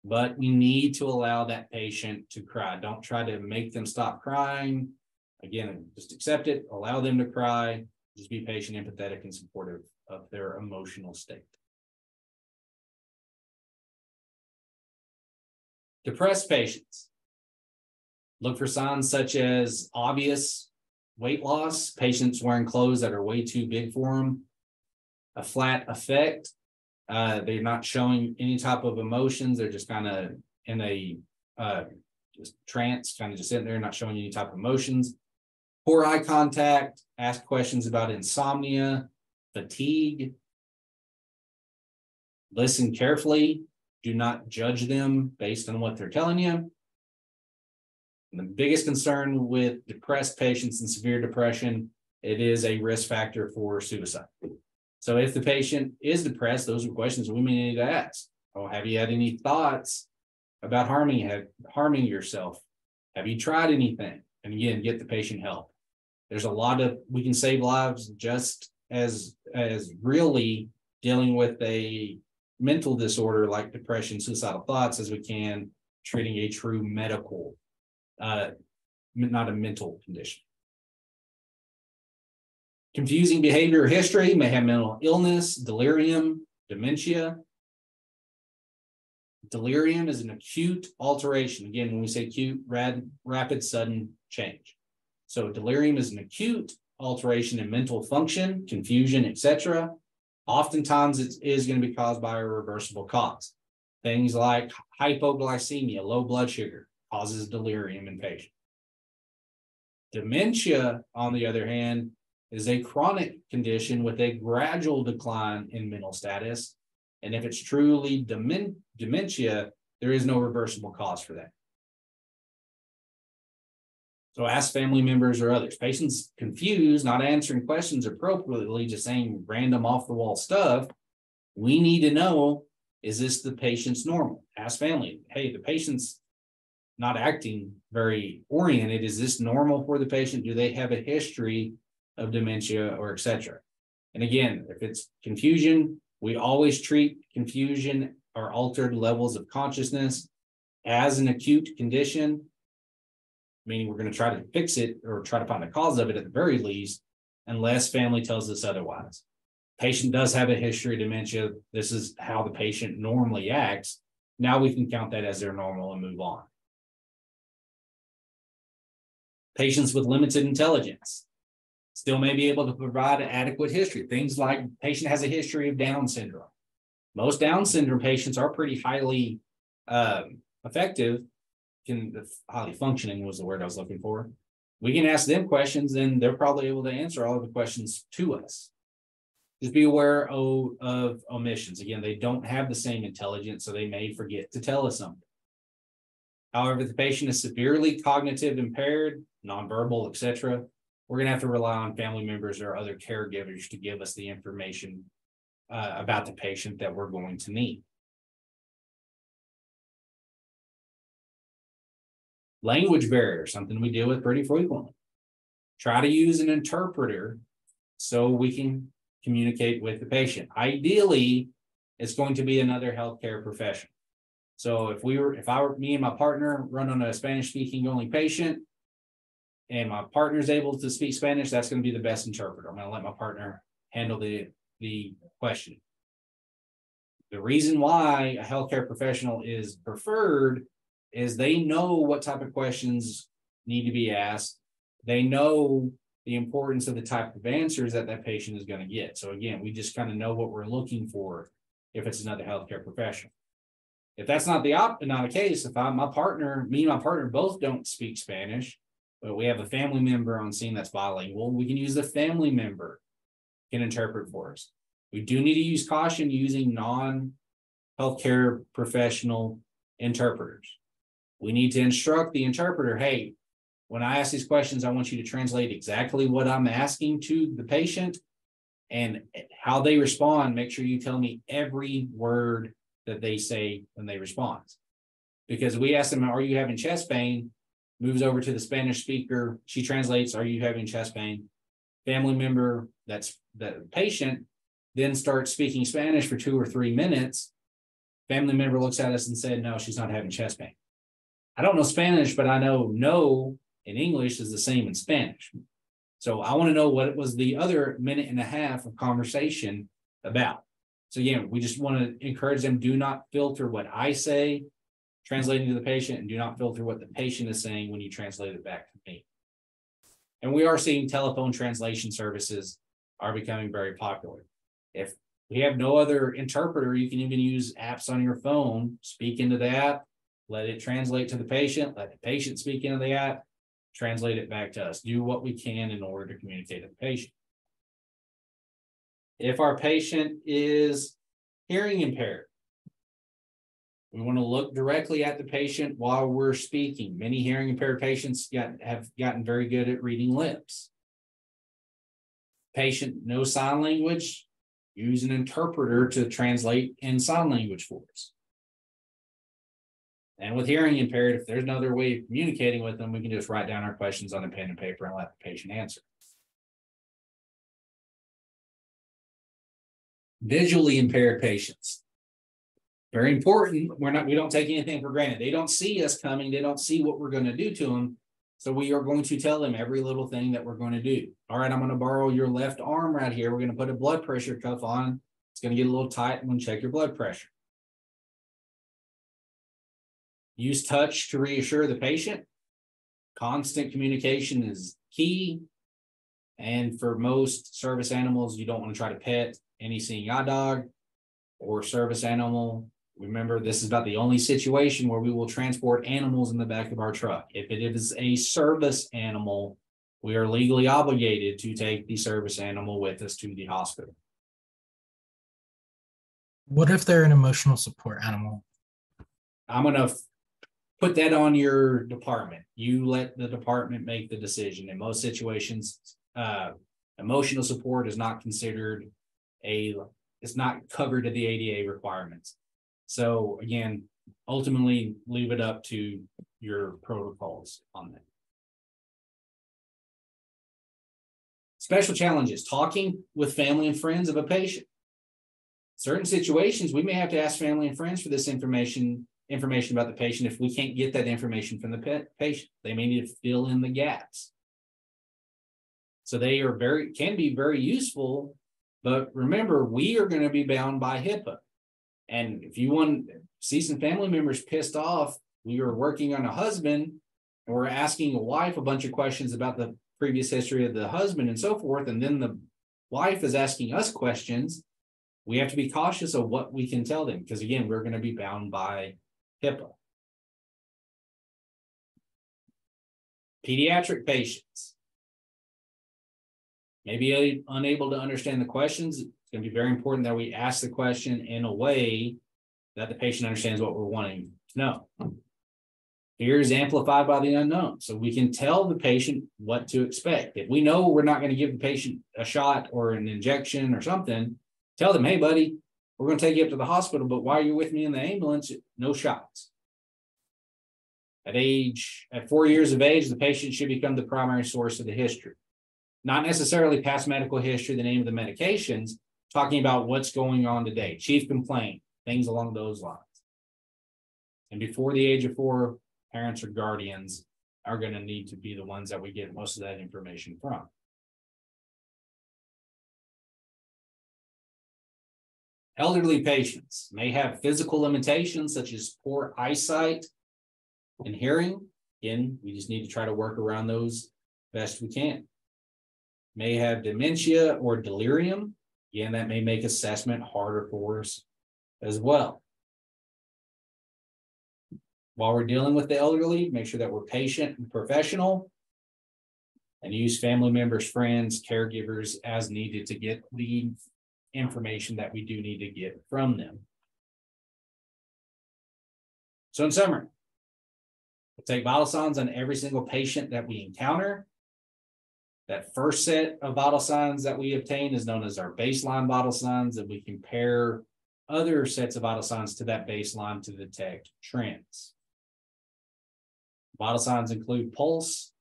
But we need to allow that patient to cry. Don't try to make them stop crying. Again, just accept it, allow them to cry, just be patient, empathetic, and supportive of their emotional state. Depressed patients. Look for signs such as obvious weight loss, patients wearing clothes that are way too big for them, a flat affect. Uh, they're not showing any type of emotions. They're just kind of in a uh, just trance, kind of just sitting there, not showing any type of emotions. Poor eye contact, ask questions about insomnia, fatigue. Listen carefully. Do not judge them based on what they're telling you. And the biggest concern with depressed patients and severe depression, it is a risk factor for suicide. So if the patient is depressed, those are questions we may need to ask. Oh, have you had any thoughts about harming harming yourself? Have you tried anything? And again, get the patient help. There's a lot of we can save lives just as as really dealing with a mental disorder like depression, suicidal thoughts as we can treating a true medical uh, not a mental condition. Confusing behavior history may have mental illness, delirium, dementia. Delirium is an acute alteration. Again, when we say acute, rad, rapid, sudden change. So delirium is an acute alteration in mental function, confusion, etc. Oftentimes it is going to be caused by a reversible cause. Things like hypoglycemia, low blood sugar, causes delirium in patients. Dementia, on the other hand, is a chronic condition with a gradual decline in mental status. And if it's truly demen- dementia, there is no reversible cause for that. So ask family members or others. Patients confused, not answering questions appropriately, just saying random off the wall stuff. We need to know is this the patient's normal? Ask family, hey, the patient's not acting very oriented. Is this normal for the patient? Do they have a history of dementia or etc.? And again, if it's confusion, we always treat confusion or altered levels of consciousness as an acute condition, meaning we're going to try to fix it or try to find the cause of it at the very least, unless family tells us otherwise. Patient does have a history of dementia. This is how the patient normally acts. Now we can count that as their normal and move on patients with limited intelligence still may be able to provide an adequate history. Things like patient has a history of Down syndrome. Most Down syndrome patients are pretty highly um, effective, can highly functioning was the word I was looking for. We can ask them questions and they're probably able to answer all of the questions to us. Just be aware of, of omissions. Again, they don't have the same intelligence, so they may forget to tell us something. However, the patient is severely cognitive impaired, nonverbal, etc., we're going to have to rely on family members or other caregivers to give us the information uh, about the patient that we're going to need. Language barrier, something we deal with pretty frequently. Try to use an interpreter so we can communicate with the patient. Ideally, it's going to be another healthcare professional. So if we were, if I were, me and my partner run on a Spanish speaking only patient. And my partner is able to speak Spanish, that's gonna be the best interpreter. I'm gonna let my partner handle the, the question. The reason why a healthcare professional is preferred is they know what type of questions need to be asked. They know the importance of the type of answers that that patient is going to get. So again, we just kind of know what we're looking for if it's another healthcare professional. If that's not the op, not a case, if I'm my partner, me and my partner both don't speak Spanish, but we have a family member on scene that's bilingual, we can use the family member can interpret for us. We do need to use caution using non-healthcare professional interpreters. We need to instruct the interpreter, hey, when I ask these questions, I want you to translate exactly what I'm asking to the patient and how they respond. Make sure you tell me every word that they say when they respond. Because we ask them, Are you having chest pain? Moves over to the Spanish speaker. She translates, Are you having chest pain? Family member that's the patient then starts speaking Spanish for two or three minutes. Family member looks at us and said, No, she's not having chest pain. I don't know Spanish, but I know no in English is the same in Spanish. So I want to know what was the other minute and a half of conversation about. So again, we just want to encourage them, do not filter what I say, translating to the patient, and do not filter what the patient is saying when you translate it back to me. And we are seeing telephone translation services are becoming very popular. If we have no other interpreter, you can even use apps on your phone, speak into the app, let it translate to the patient, let the patient speak into the app, translate it back to us, do what we can in order to communicate with the patient. If our patient is hearing impaired, we want to look directly at the patient while we're speaking. Many hearing impaired patients got, have gotten very good at reading lips. Patient no sign language, use an interpreter to translate in sign language for us. And with hearing impaired, if there's no other way of communicating with them, we can just write down our questions on a pen and paper and let the patient answer. Visually impaired patients. Very important. We're not, we don't take anything for granted. They don't see us coming. They don't see what we're going to do to them. So we are going to tell them every little thing that we're going to do. All right, I'm going to borrow your left arm right here. We're going to put a blood pressure cuff on. It's going to get a little tight. I'm going to check your blood pressure. Use touch to reassure the patient. Constant communication is key. And for most service animals, you don't want to try to pet any seeing eye dog or service animal. Remember, this is about the only situation where we will transport animals in the back of our truck. If it is a service animal, we are legally obligated to take the service animal with us to the hospital. What if they're an emotional support animal? I'm gonna put that on your department. You let the department make the decision. In most situations, uh, emotional support is not considered a, it's not covered to the ADA requirements. So again, ultimately leave it up to your protocols on that. Special challenges, talking with family and friends of a patient. Certain situations, we may have to ask family and friends for this information information about the patient if we can't get that information from the patient. They may need to fill in the gaps. So they are very can be very useful, but remember, we are going to be bound by HIPAA. And if you want see some family members pissed off, we are working on a husband and we're asking a wife a bunch of questions about the previous history of the husband and so forth. And then the wife is asking us questions. We have to be cautious of what we can tell them because, again, we're going to be bound by HIPAA. Pediatric patients. Maybe unable to understand the questions. It's going to be very important that we ask the question in a way that the patient understands what we're wanting to know. Fear is amplified by the unknown. So we can tell the patient what to expect. If we know we're not going to give the patient a shot or an injection or something, tell them, hey, buddy, we're going to take you up to the hospital, but while you're with me in the ambulance, no shots. At age, at four years of age, the patient should become the primary source of the history. Not necessarily past medical history, the name of the medications, talking about what's going on today, chief complaint, things along those lines. And before the age of four, parents or guardians are gonna need to be the ones that we get most of that information from. Elderly patients may have physical limitations such as poor eyesight and hearing. Again, we just need to try to work around those best we can. May have dementia or delirium. Again, that may make assessment harder for us as well. While we're dealing with the elderly, make sure that we're patient and professional. And use family members, friends, caregivers as needed to get the information that we do need to get from them. So in summary. We'll take vital signs on every single patient that we encounter. That first set of vital signs that we obtain is known as our baseline vital signs, and we compare other sets of vital signs to that baseline to detect trends. Vital signs include pulse,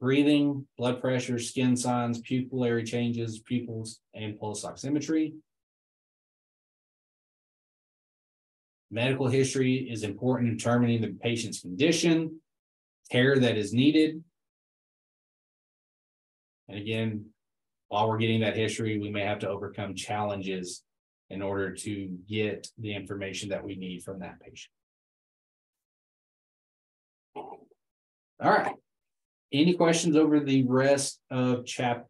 breathing, blood pressure, skin signs, pupillary changes, pupils, and pulse oximetry. Medical history is important in determining the patient's condition, care that is needed. And again, while we're getting that history, we may have to overcome challenges in order to get the information that we need from that patient. All right. Any questions over the rest of chapter?